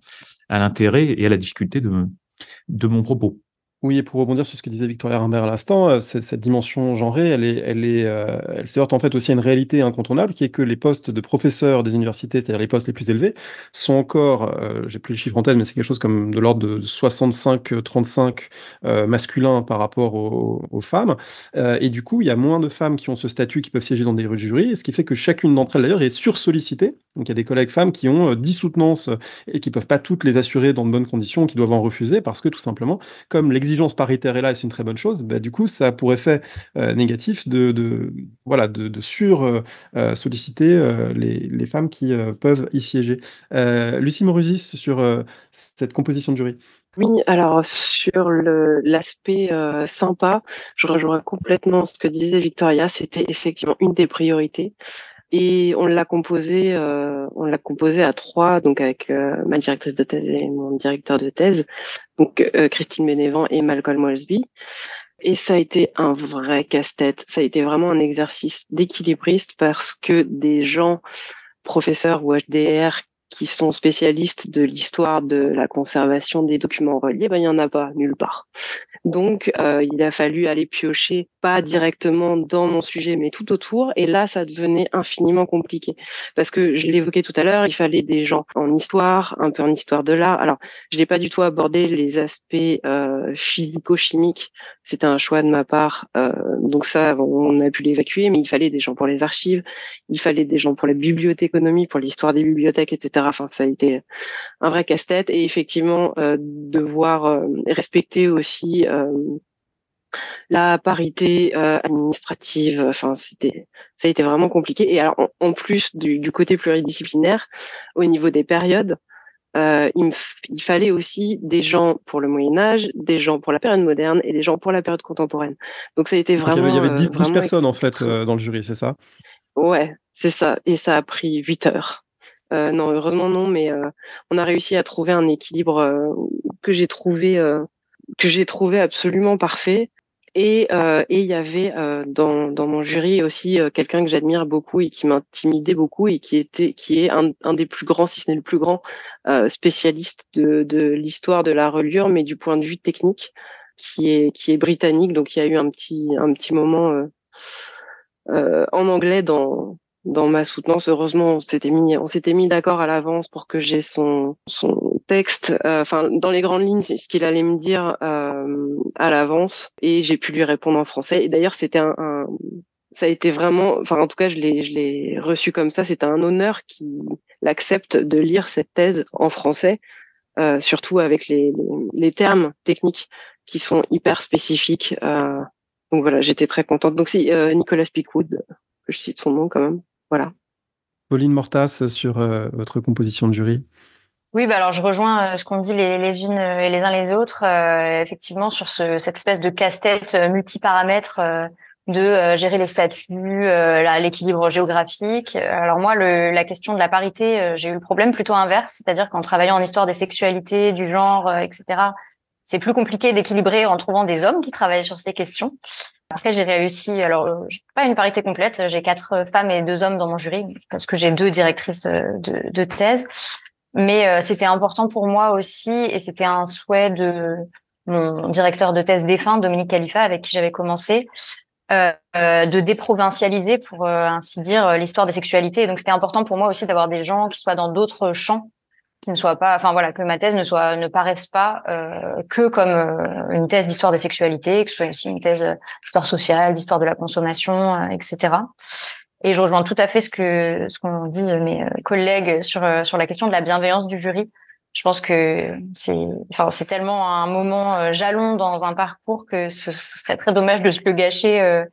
à, l'intérêt et à la difficulté de mon propos. Oui, et pour rebondir sur ce que disait Victoria Rimbert à l'instant, euh, cette dimension genrée, elle est, elle est, euh, elle se heurte en fait aussi à une réalité incontournable, qui est que les postes de professeurs des universités, c'est-à-dire les postes les plus élevés, sont encore, euh, j'ai plus le chiffre en tête, mais c'est quelque chose comme de l'ordre de 65-35 euh, masculins par rapport aux, femmes. Euh, et du coup, il y a moins de femmes qui ont ce statut, qui peuvent siéger dans des jurys, ce qui fait que chacune d'entre elles d'ailleurs est sursollicitée. Donc il y a des collègues femmes qui ont 10 soutenances et qui peuvent pas toutes les assurer dans de bonnes conditions, qui doivent en refuser parce que tout simplement, comme l'exigence l'exigence paritaire est là et c'est une très bonne chose, bah, du coup, ça a pour effet euh, négatif de, de, voilà, de, sur euh, euh solliciter les, les, femmes qui peuvent y siéger. Lucie Morusis, sur cette composition de jury. Oui, alors sur l'aspect sympa, je rejoins complètement ce que disait Victoria. C'était effectivement une des priorités et on l'a composé, euh, on l'a composé à trois, donc avec euh, ma directrice de thèse et mon directeur de thèse, donc euh, Christine Bénévent et Malcolm Walsby. Et ça a été un vrai casse-tête. Ça a été vraiment un exercice d'équilibriste parce que des gens, professeurs ou HDR, qui sont spécialistes de l'histoire de la conservation des documents reliés, ben, il n'y en a pas nulle part. Donc, euh, il a fallu aller piocher, pas directement dans mon sujet, mais tout autour. Et là, ça devenait infiniment compliqué. Parce que je l'évoquais tout à l'heure, il fallait des gens en histoire, un peu en histoire de l'art. Alors, je n'ai pas du tout abordé les aspects euh, physico-chimiques. C'était un choix de ma part. Euh, donc ça, on a pu l'évacuer, mais il fallait des gens pour les archives, il fallait des gens pour la bibliothéconomie, pour l'histoire des bibliothèques, etc. Enfin, ça a été un vrai casse-tête. Et effectivement, euh, devoir euh, respecter aussi la parité administrative. Enfin, c'était, ça a été vraiment compliqué. Et alors, en, plus du, côté pluridisciplinaire, au niveau des périodes, euh, il, il, fallait aussi des gens pour le Moyen Âge, des gens pour la période moderne et des gens pour la période contemporaine. Donc ça a été vraiment. il y avait, 12 personnes en fait dans le jury, c'est ça? Ouais, c'est ça. Et ça a pris 8 heures. Euh, non, heureusement non, mais euh, on a réussi à trouver un équilibre euh, que j'ai trouvé que j'ai trouvé absolument parfait. Et et il y avait dans dans mon jury aussi quelqu'un que j'admire beaucoup et qui m'intimidait beaucoup et qui était qui est un, un des plus grands, si ce n'est le plus grand spécialiste de de l'histoire de la reliure, mais du point de vue technique, qui est qui est britannique. Donc il y a eu un petit un petit moment en anglais dans dans ma soutenance. Heureusement, on s'était mis, on s'était mis d'accord à l'avance pour que j'ai son, son texte, euh, enfin, dans les grandes lignes, ce qu'il allait me dire euh, à l'avance, et j'ai pu lui répondre en français. Et d'ailleurs, c'était un, un, ça a été vraiment, enfin, en tout cas, je l'ai, je l'ai reçu comme ça. C'était un honneur qu'il accepte de lire cette thèse en français, euh, surtout avec les, les, termes techniques qui sont hyper spécifiques. Euh, donc voilà, j'étais très contente. Donc si euh, Nicolas Pickwood, je cite son nom quand même. Voilà. Pauline Mortas, sur euh, votre composition de jury. Oui, bah alors je rejoins euh, ce qu'ont dit les, les, unes et les uns les autres. Euh, effectivement, sur ce, cette espèce de casse-tête euh, multiparamètres euh, de gérer les statuts, l'équilibre géographique. Alors moi, le, la question de la parité, j'ai eu le problème plutôt inverse, c'est-à-dire qu'en travaillant en histoire des sexualités, du genre, etc., c'est plus compliqué d'équilibrer en trouvant des hommes qui travaillent sur ces questions. Après, j'ai réussi, alors pas une parité complète, j'ai quatre femmes et deux hommes dans mon jury parce que j'ai deux directrices de, de thèse. Mais euh, c'était important pour moi aussi, et c'était un souhait de mon directeur de thèse défunt, Dominique Khalifa, avec qui j'avais commencé, euh, euh, de déprovincialiser, pour euh, ainsi dire, l'histoire des sexualités. Donc c'était important pour moi aussi d'avoir des gens qui soient dans d'autres champs, ne soient pas, enfin voilà, que ma thèse ne soit, ne paraisse pas que comme une thèse d'histoire des sexualités, que ce soit aussi une thèse d'histoire sociale, d'histoire de la consommation, etc. Et je rejoins tout à fait ce que ce qu'ont dit mes euh, collègues sur euh, sur la question de la bienveillance du jury. Je pense que c'est enfin c'est tellement un moment euh, jalon dans un parcours que ce, serait très dommage de se le gâcher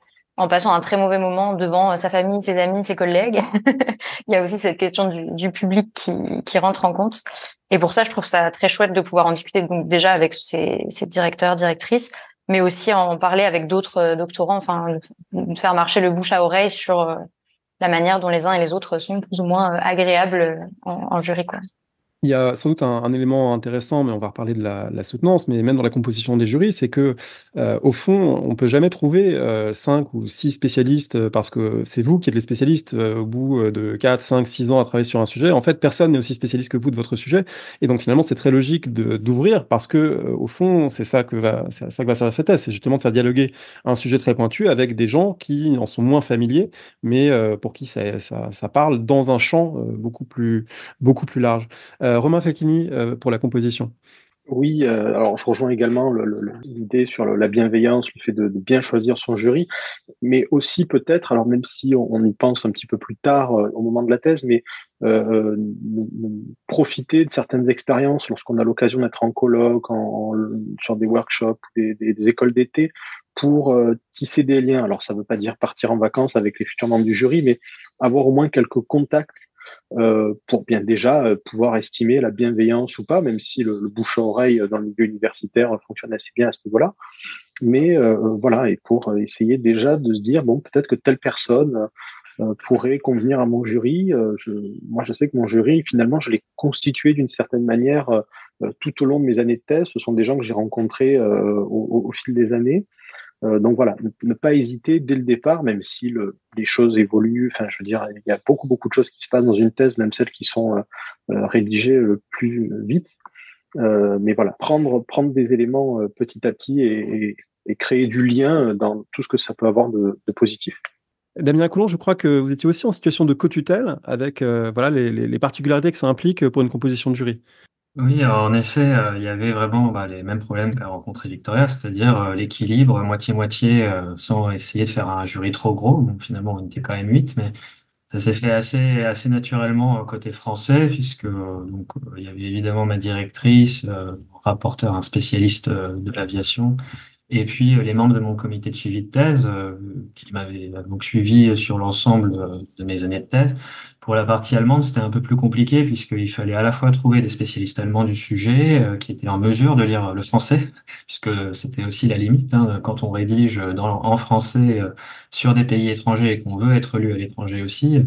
en passant un très mauvais moment devant sa famille, ses amis, ses collègues. Il y a aussi cette question du, public qui, qui rentre en compte. Et pour ça, je trouve ça très chouette de pouvoir en discuter donc déjà avec ces directeurs, directrices, mais aussi en parler avec d'autres doctorants, enfin de faire marcher le bouche à oreille sur la manière dont les uns et les autres sont plus ou moins euh, agréables euh, en, en jury. Quoi. Il y a sans doute un, élément intéressant, mais on va reparler de la, soutenance, mais même dans la composition des jurys, c'est que euh, au fond, on peut jamais trouver euh, cinq ou six spécialistes euh, parce que c'est vous qui êtes les spécialistes euh, au bout de 4, 5, 6 ans à travailler sur un sujet. En fait, personne n'est aussi spécialiste que vous de votre sujet, et donc finalement, c'est très logique d'ouvrir parce que au fond, c'est ça que va, ça va servir cette thèse, c'est justement de faire dialoguer un sujet très pointu avec des gens qui en sont moins familiers, mais pour qui ça, ça, ça, parle dans un champ beaucoup plus, beaucoup plus large. Euh, Romain Facchini euh, pour la composition. Oui, euh, alors je rejoins également l'idée sur la bienveillance, le fait de, bien choisir son jury, mais aussi peut-être, alors même si on, y pense un petit peu plus tard au moment de la thèse, mais profiter de certaines expériences lorsqu'on a l'occasion d'être en colloque, sur des workshops, des, écoles d'été, pour tisser des liens. Alors ça ne veut pas dire partir en vacances avec les futurs membres du jury, mais avoir au moins quelques contacts euh, pour bien déjà euh, pouvoir estimer la bienveillance ou pas, même si le, bouche à oreille dans le milieu universitaire fonctionne assez bien à ce niveau-là. Mais euh, voilà, et pour essayer déjà de se dire bon, peut-être que telle personne euh, pourrait convenir à mon jury. Moi, je sais que mon jury, finalement, je l'ai constitué d'une certaine manière tout au long de mes années de thèse. Ce sont des gens que j'ai rencontrés au, fil des années. Euh, donc voilà, ne, pas hésiter dès le départ, même si le, les choses évoluent. Enfin, je veux dire, il y a beaucoup beaucoup de choses qui se passent dans une thèse, même celles qui sont euh, euh rédigées le plus vite. Mais voilà, prendre prendre des éléments petit à petit et, créer du lien dans tout ce que ça peut avoir de, positif. Damien Coulon, je crois que vous étiez aussi en situation de co-tutelle avec voilà les, particularités que ça implique pour une composition de jury. Oui, en effet, euh, il y avait vraiment bah, les mêmes problèmes qu'a rencontré Victoria, c'est-à-dire euh, l'équilibre moitié-moitié euh, sans essayer de faire un jury trop gros. Finalement, on était quand même huit, mais ça s'est fait assez, assez naturellement côté français, puisque donc il y avait évidemment ma directrice, rapporteur, un spécialiste de l'aviation, et puis les membres de mon comité de suivi de thèse, qui m'avaient donc suivi sur l'ensemble de mes années de thèse. Pour la partie allemande, c'était un peu plus compliqué puisqu'il fallait à la fois trouver des spécialistes allemands du sujet euh, qui étaient en mesure de lire le français, puisque c'était aussi la limite hein, quand on rédige dans, en français euh, sur des pays étrangers et qu'on veut être lu à l'étranger aussi.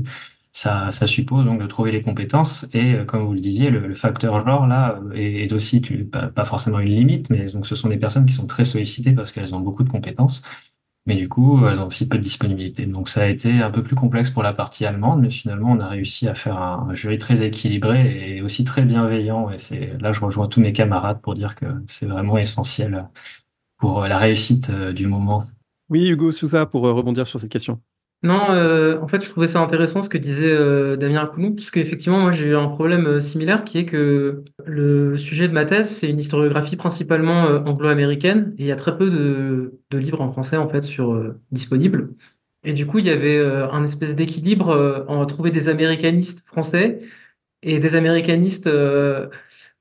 Ça, ça, suppose donc de trouver les compétences et euh, comme vous le disiez, le, le facteur genre là est, est aussi tu, pas, pas, forcément une limite, mais donc ce sont des personnes qui sont très sollicitées parce qu'elles ont beaucoup de compétences mais du coup, elles ont aussi peu de disponibilité. Donc ça a été un peu plus complexe pour la partie allemande, mais finalement, on a réussi à faire un, jury très équilibré et aussi très bienveillant. Et c'est là, je rejoins tous mes camarades pour dire que c'est vraiment essentiel pour la réussite euh, du moment. Oui, Hugo Souza, pour euh, rebondir sur cette question. Non, euh, en fait, je trouvais ça intéressant ce que disait euh, Damien Coulon, parce qu'effectivement, moi, j'ai eu un problème euh, similaire qui est que le sujet de ma thèse, c'est une historiographie principalement euh, anglo-américaine, et il y a très peu de, de livres en français, en fait, sur euh, disponibles. Et du coup, il y avait un espèce d'équilibre en trouver des américanistes français et des américanistes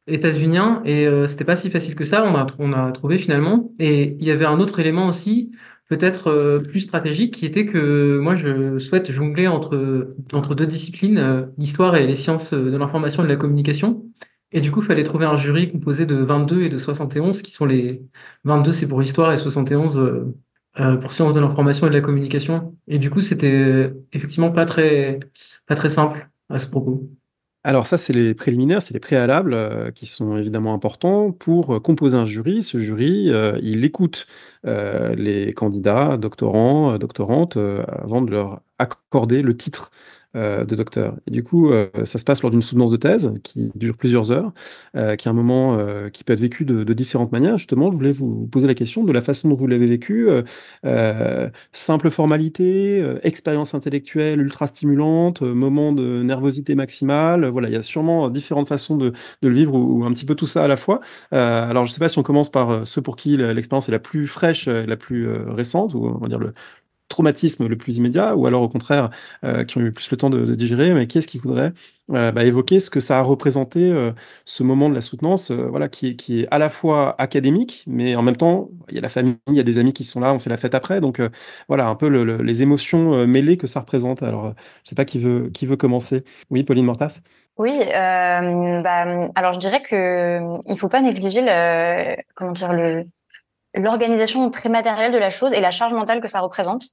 états-uniens, et c'était pas si facile que ça, on a, on a trouvé finalement. Et il y avait un autre élément aussi peut-être euh, plus stratégique, qui était que moi, je souhaite jongler entre, deux disciplines, euh, l'histoire et les sciences de l'information et de la communication. Et du coup, il fallait trouver un jury composé de 22 et de 71, qui sont les 22, c'est pour l'histoire, et 71 euh, euh, pour sciences de l'information et de la communication. Et du coup, c'était effectivement pas très, pas très simple à ce propos. Alors ça, c'est les préliminaires, c'est les préalables euh, qui sont évidemment importants pour euh, composer un jury. Ce jury, euh, il écoute les candidats, doctorants, doctorantes, avant de leur accorder le titre euh, de docteur. Et du coup, euh, ça se passe lors d'une soutenance de thèse qui dure plusieurs heures, euh, qui est un moment euh, qui peut être vécu de, de différentes manières. Justement, je voulais vous poser la question de la façon dont vous l'avez vécu. euh, euh, simple formalité, expérience intellectuelle ultra stimulante, moment de nervosité maximale. Voilà, il y a sûrement différentes façons de, de le vivre ou, un petit peu tout ça à la fois. Alors, je ne sais pas si on commence par ceux pour qui l'expérience est la plus fraîche, la plus récente, ou on va dire le traumatisme le plus immédiat, ou alors au contraire, euh, qui ont eu plus le temps de, digérer, mais qui est-ce qui voudrait euh, bah, évoquer ce que ça a représenté, euh, ce moment de la soutenance, voilà, qui est, qui est à la fois académique, mais en même temps, il y a la famille, il y a des amis qui sont là, on fait la fête après, donc voilà, un peu le- le- les émotions mêlées que ça représente. Alors, je sais pas qui veut, qui veut commencer. Oui, Pauline Mortas Oui, bah, alors je dirais que il faut pas négliger comment dire, l'organisation très matérielle de la chose et la charge mentale que ça représente.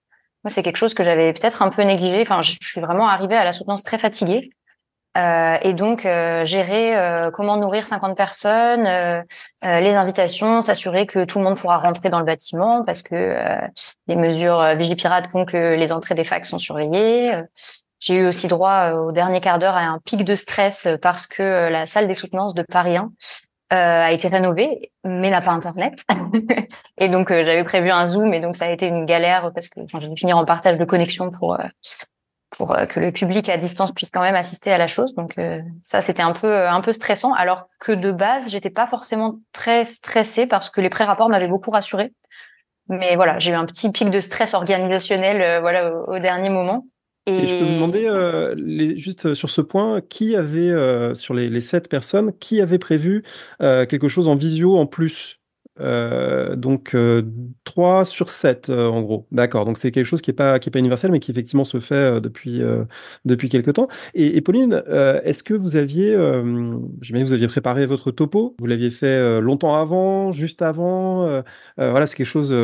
Moi, c'est quelque chose que j'avais peut-être un peu négligé. Enfin, je suis vraiment arrivée à la soutenance très fatiguée. Euh, et donc, euh, gérer euh, comment nourrir 50 personnes, euh, euh, les invitations, s'assurer que tout le monde pourra rentrer dans le bâtiment parce que euh, les mesures Vigipirate font que les entrées des facs sont surveillées. J'ai eu aussi droit au dernier quart d'heure à un pic de stress parce que la salle des soutenances de Paris 1 euh, a été rénovée, mais n'a pas Internet. et donc, euh, j'avais prévu un Zoom, et donc ça a été une galère parce que j'ai dû finir en partage de connexion pour euh, pour euh, que le public à distance puisse quand même assister à la chose. Donc euh, ça, c'était un peu un peu stressant, alors que de base, j'étais pas forcément très stressée parce que les pré-rapports m'avaient beaucoup rassurée. Mais voilà, j'ai eu un petit pic de stress organisationnel, euh, voilà, au dernier moment. Et je peux vous demander, euh, les- juste euh, sur ce point, qui avait, euh, sur les, les sept personnes, qui avait prévu euh, quelque chose en visio en plus? Euh, donc euh, 3 sur 7 euh, en gros. D'accord. Donc c'est quelque chose qui est pas universel mais qui effectivement se fait euh, depuis depuis quelque temps. Et, Pauline, est-ce que vous aviez j'imagine vous aviez préparé votre topo, vous l'aviez fait longtemps avant, juste avant voilà, c'est quelque chose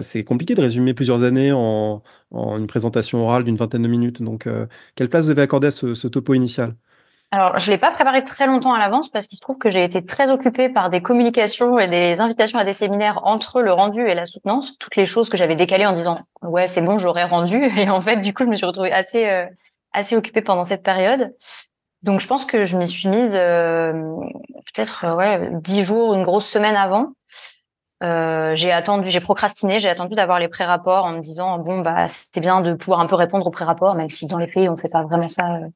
c'est compliqué de résumer plusieurs années en une présentation orale d'une vingtaine de minutes. Donc quelle place vous avez accordé à ce topo initial? Alors, je l'ai pas préparé très longtemps à l'avance parce qu'il se trouve que j'ai été très occupée par des communications et des invitations à des séminaires entre le rendu et la soutenance, toutes les choses que j'avais décalées en disant ouais c'est bon j'aurais rendu et en fait du coup je me suis retrouvée assez euh, assez occupée pendant cette période. Donc je pense que je m'y suis mise euh, peut-être euh, ouais dix jours, une grosse semaine avant. Euh, j'ai attendu, j'ai procrastiné, j'ai attendu d'avoir les pré-rapports en me disant bon bah c'était bien de pouvoir un peu répondre aux pré-rapports, même si dans les faits on fait pas vraiment ça euh,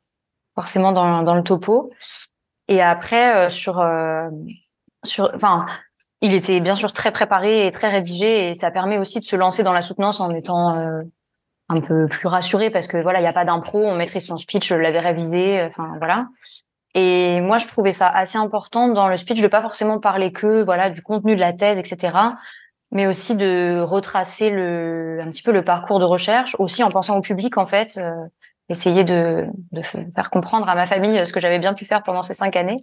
forcément dans, dans le topo. Et après euh, sur euh, sur, enfin il était bien sûr très préparé et très rédigé et ça permet aussi de se lancer dans la soutenance en étant euh, un peu plus rassuré parce que voilà il y a pas d'impro, on maîtrise son speech, je l'avais révisé, enfin voilà. Et moi, je trouvais ça assez important dans le speech de pas forcément parler que voilà du contenu de la thèse, etc., mais aussi de retracer le un petit peu le parcours de recherche, aussi en pensant au public en fait, euh, essayer de, de faire comprendre à ma famille ce que j'avais bien pu faire pendant ces cinq années,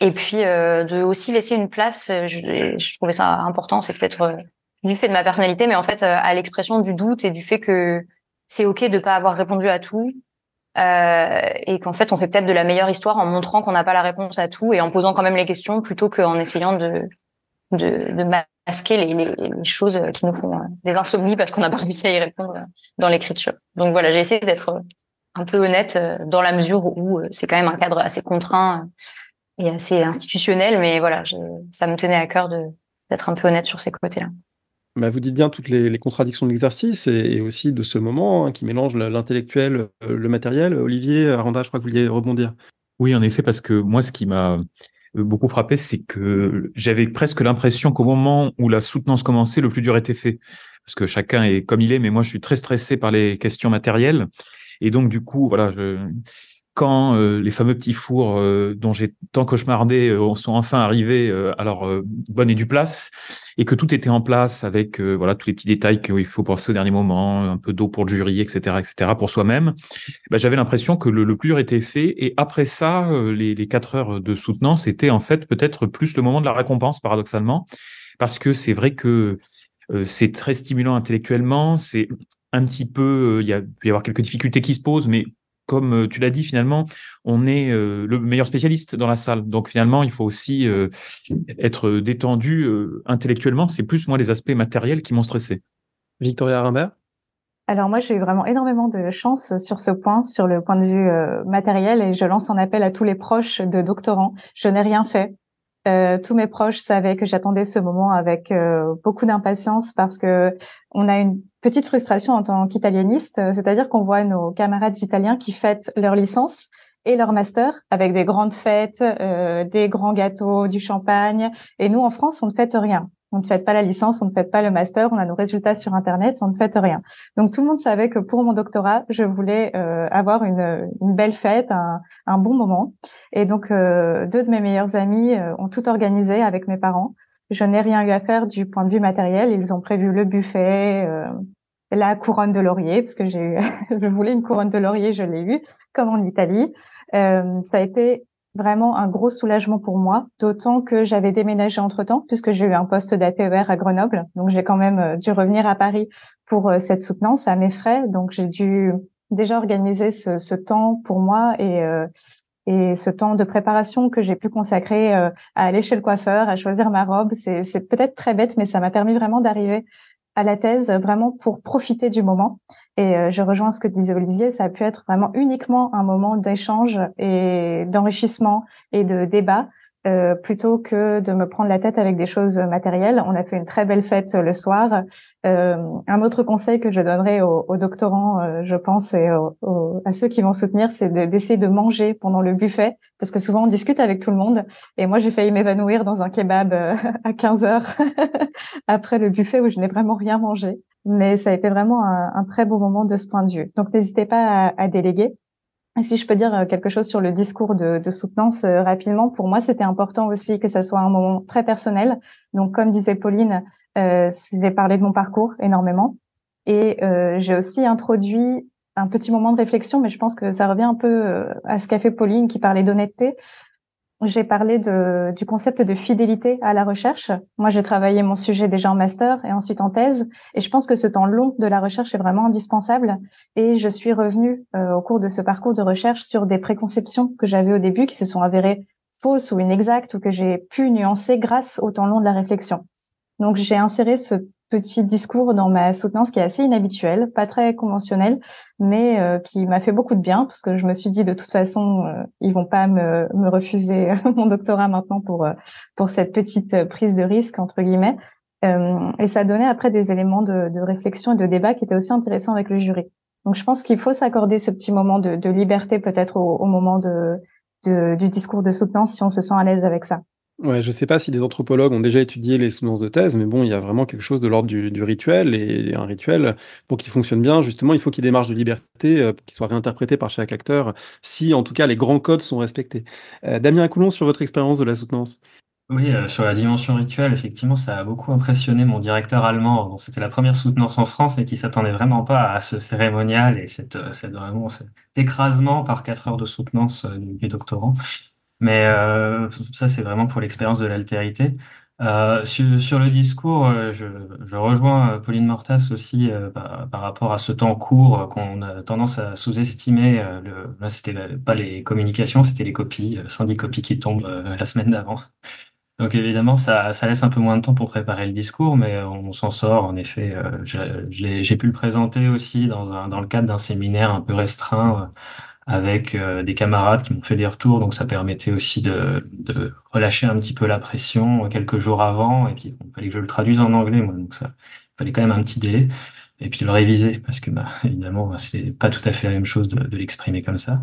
et puis euh, de aussi laisser une place. euh, Je, je trouvais ça important, c'est peut-être euh, du fait de ma personnalité, mais en fait euh, à l'expression du doute et du fait que c'est ok de pas avoir répondu à tout, euh, et qu'en fait on fait peut-être de la meilleure histoire en montrant qu'on n'a pas la réponse à tout et en posant quand même les questions plutôt qu'en essayant de, de, de masquer les, les, les choses qui nous font euh, des insomnies parce qu'on n'a pas réussi à y répondre euh, dans l'écriture. Donc voilà, j'ai essayé d'être euh, un peu honnête euh, dans la mesure où euh, c'est quand même un cadre assez contraint euh, et assez institutionnel, mais voilà, je, ça me tenait à cœur d'être un peu honnête sur ces côtés-là. Bah, vous dites bien toutes les, contradictions de l'exercice et, aussi de ce moment hein, qui mélange l'intellectuel, le matériel. Olivier, Aranda, je crois que vous vouliez rebondir. Oui, en effet, parce que moi, ce qui m'a beaucoup frappé, c'est que j'avais presque l'impression qu'au moment où la soutenance commençait, le plus dur était fait. Parce que chacun est comme il est, mais moi, je suis très stressé par les questions matérielles. Et donc, du coup, voilà, je, quand euh, les fameux petits fours euh, dont j'ai tant cauchemardé euh, sont enfin arrivés à leur bonne et du place, et que tout était en place avec voilà tous les petits détails qu'il faut penser au dernier moment, un peu d'eau pour le jury, etc., etc., pour soi-même, bah, j'avais l'impression que le, plus dur était fait. Et après ça, les, les quatre heures de soutenance étaient en fait peut-être plus le moment de la récompense, paradoxalement, parce que c'est vrai que c'est très stimulant intellectuellement, c'est un petit peu, il y a, peut y avoir quelques difficultés qui se posent, mais comme euh, tu l'as dit, finalement, on est euh, le meilleur spécialiste dans la salle. Donc finalement, il faut aussi euh, être détendu intellectuellement. C'est plus moi les aspects matériels qui m'ont stressé. Victoria Rimbert? Alors moi, j'ai eu vraiment énormément de chance sur ce point, sur le point de vue matériel, et je lance un appel à tous les proches de doctorants. Je n'ai rien fait. Tous mes proches savaient que j'attendais ce moment avec beaucoup d'impatience parce que on a une petite frustration en tant qu'italianiste, euh, c'est-à-dire qu'on voit nos camarades italiens qui fêtent leur licence et leur master avec des grandes fêtes, euh, des grands gâteaux, du champagne. Et nous, en France, on ne fête rien. On ne fête pas la licence, on ne fête pas le master, on a nos résultats sur Internet, on ne fête rien. Donc tout le monde savait que pour mon doctorat, je voulais euh, avoir une, une, belle fête, un, un, bon moment. Et donc deux de mes meilleurs amis ont tout organisé avec mes parents. Je n'ai rien eu à faire du point de vue matériel. Ils ont prévu le buffet, euh, la couronne de laurier, parce que j'ai eu, je voulais une couronne de laurier, je l'ai eu, comme en Italie. Euh, ça a été vraiment un gros soulagement pour moi, d'autant que j'avais déménagé entre-temps, puisque j'ai eu un poste d'ATER à Grenoble. Donc, j'ai quand même euh, dû revenir à Paris pour euh, cette soutenance à mes frais. Donc, j'ai dû déjà organiser ce, temps pour moi et, euh, et ce temps de préparation que j'ai pu consacrer à aller chez le coiffeur, à choisir ma robe, c'est peut-être très bête, mais ça m'a permis vraiment d'arriver à la thèse vraiment pour profiter du moment. Et euh, je rejoins ce que disait Olivier, ça a pu être vraiment uniquement un moment d'échange et d'enrichissement et de débat euh, plutôt que de me prendre la tête avec des choses matérielles. On a fait une très belle fête le soir. Euh, un autre conseil que je donnerais aux, doctorants, euh, je pense, et à ceux qui vont soutenir, c'est d'essayer de, manger pendant le buffet, parce que souvent on discute avec tout le monde. Et moi, j'ai failli m'évanouir dans un kebab à 15 heures après le buffet où je n'ai vraiment rien mangé. Mais ça a été vraiment un, très beau moment de ce point de vue. Donc, n'hésitez pas à déléguer. Si je peux dire euh, quelque chose sur le discours de, de soutenance euh, rapidement, pour moi, c'était important aussi que ça soit un moment très personnel. Donc, comme disait Pauline, euh, je vais parler de mon parcours énormément. Et euh, j'ai aussi introduit un petit moment de réflexion, mais je pense que ça revient un peu euh, à ce qu'a fait Pauline qui parlait d'honnêteté j'ai parlé de, du concept de fidélité à la recherche. Moi, j'ai travaillé mon sujet déjà en master et ensuite en thèse, et je pense que ce temps long de la recherche est vraiment indispensable. Et je suis revenue euh, au cours de ce parcours de recherche sur des préconceptions que j'avais au début qui se sont avérées fausses ou inexactes ou que j'ai pu nuancer grâce au temps long de la réflexion. Donc, j'ai inséré ce petit discours dans ma soutenance qui est assez inhabituel, pas très conventionnel, mais euh, qui m'a fait beaucoup de bien parce que je me suis dit de toute façon euh, ils vont pas me, me refuser mon doctorat maintenant pour euh, pour cette petite prise de risque entre guillemets. et ça donnait après des éléments de, de, réflexion et de débat qui étaient aussi intéressants avec le jury. Donc je pense qu'il faut s'accorder ce petit moment de, de liberté peut-être au, au, moment de, du discours de soutenance si on se sent à l'aise avec ça. Ouais, je ne sais pas si des anthropologues ont déjà étudié les soutenances de thèse, mais bon, il y a vraiment quelque chose de l'ordre du, rituel, et un rituel, pour qu'il fonctionne bien, justement, il faut qu'il y ait des marges de liberté, euh, pour qu'il soit réinterprété par chaque acteur, si en tout cas les grands codes sont respectés. Euh, Damien Coulon, sur votre expérience de la soutenance. Oui, euh, sur la dimension rituelle, effectivement, ça a beaucoup impressionné mon directeur allemand, c'était la première soutenance en France et qui s'attendait vraiment pas à ce cérémonial et cette vraiment cet écrasement par quatre heures de soutenance du doctorant. Mais euh, ça, c'est vraiment pour l'expérience de l'altérité. Euh, sur, le discours, euh, je, rejoins Pauline Mortas aussi par, rapport à ce temps court qu'on a tendance à sous-estimer. le, là, c'était pas les communications, c'était les copies, 110 copies qui tombent la semaine d'avant. Donc évidemment, ça, laisse un peu moins de temps pour préparer le discours, mais on s'en sort. En effet, j'ai pu le présenter aussi dans le cadre d'un séminaire un peu restreint avec euh, des camarades qui m'ont fait des retours, donc ça permettait aussi de, de, relâcher un petit peu la pression quelques jours avant, et puis il fallait que je le traduise en anglais, moi, donc ça fallait quand même un petit délai et puis le réviser parce que bah, évidemment c'est pas tout à fait la même chose de, de l'exprimer comme ça.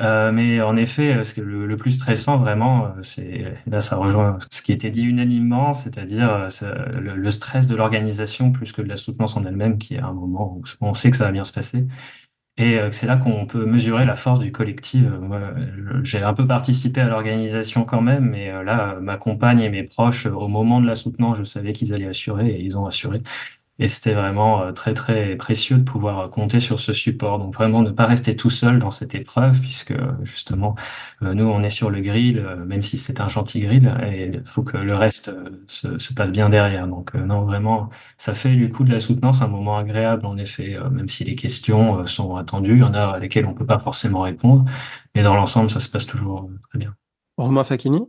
Euh, mais en effet, ce que le, le, plus stressant vraiment, c'est là ça rejoint ce qui était dit unanimement, c'est-à-dire le, le, stress de l'organisation plus que de la soutenance en elle-même, qui est un moment où on sait que ça va bien se passer. Et c'est là qu'on peut mesurer la force du collectif. J'ai un peu participé à l'organisation quand même, mais là, ma compagne et mes proches, au moment de la soutenance, je savais qu'ils allaient assurer et ils ont assuré. Et c'était vraiment euh, très très précieux de pouvoir euh, compter sur ce support. Donc vraiment ne pas rester tout seul dans cette épreuve, puisque justement euh, nous on est sur le grill, même si c'est un gentil grill, et il faut que le reste se, se, passe bien derrière. Donc non vraiment, ça fait du coup de la soutenance un moment agréable en effet, même si les questions sont attendues, il y en a à lesquelles on peut pas forcément répondre, mais dans l'ensemble ça se passe toujours très bien. Romain Fakini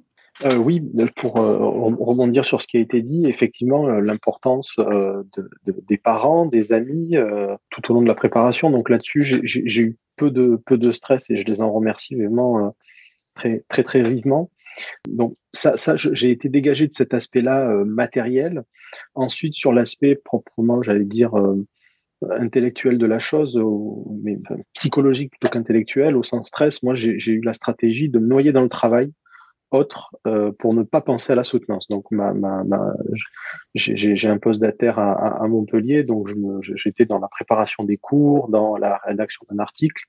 euh, oui, pour euh, rebondir sur ce qui a été dit, effectivement, euh, l'importance euh, de, de, des parents, des amis, tout au long de la préparation. Donc là-dessus, j'ai eu peu de, peu de stress et je les en remercie vraiment très, très, très vivement. Donc ça, ça j'ai été dégagé de cet aspect-là matériel. Ensuite, sur l'aspect proprement, j'allais dire, intellectuel de la chose, mais psychologique plutôt qu'intellectuel, au sens stress, moi j'ai eu la stratégie de me noyer dans le travail autre euh, pour ne pas penser à la soutenance. Donc, j'ai un poste d'ATER à, Montpellier, donc j'étais dans la préparation des cours, dans la rédaction d'un article.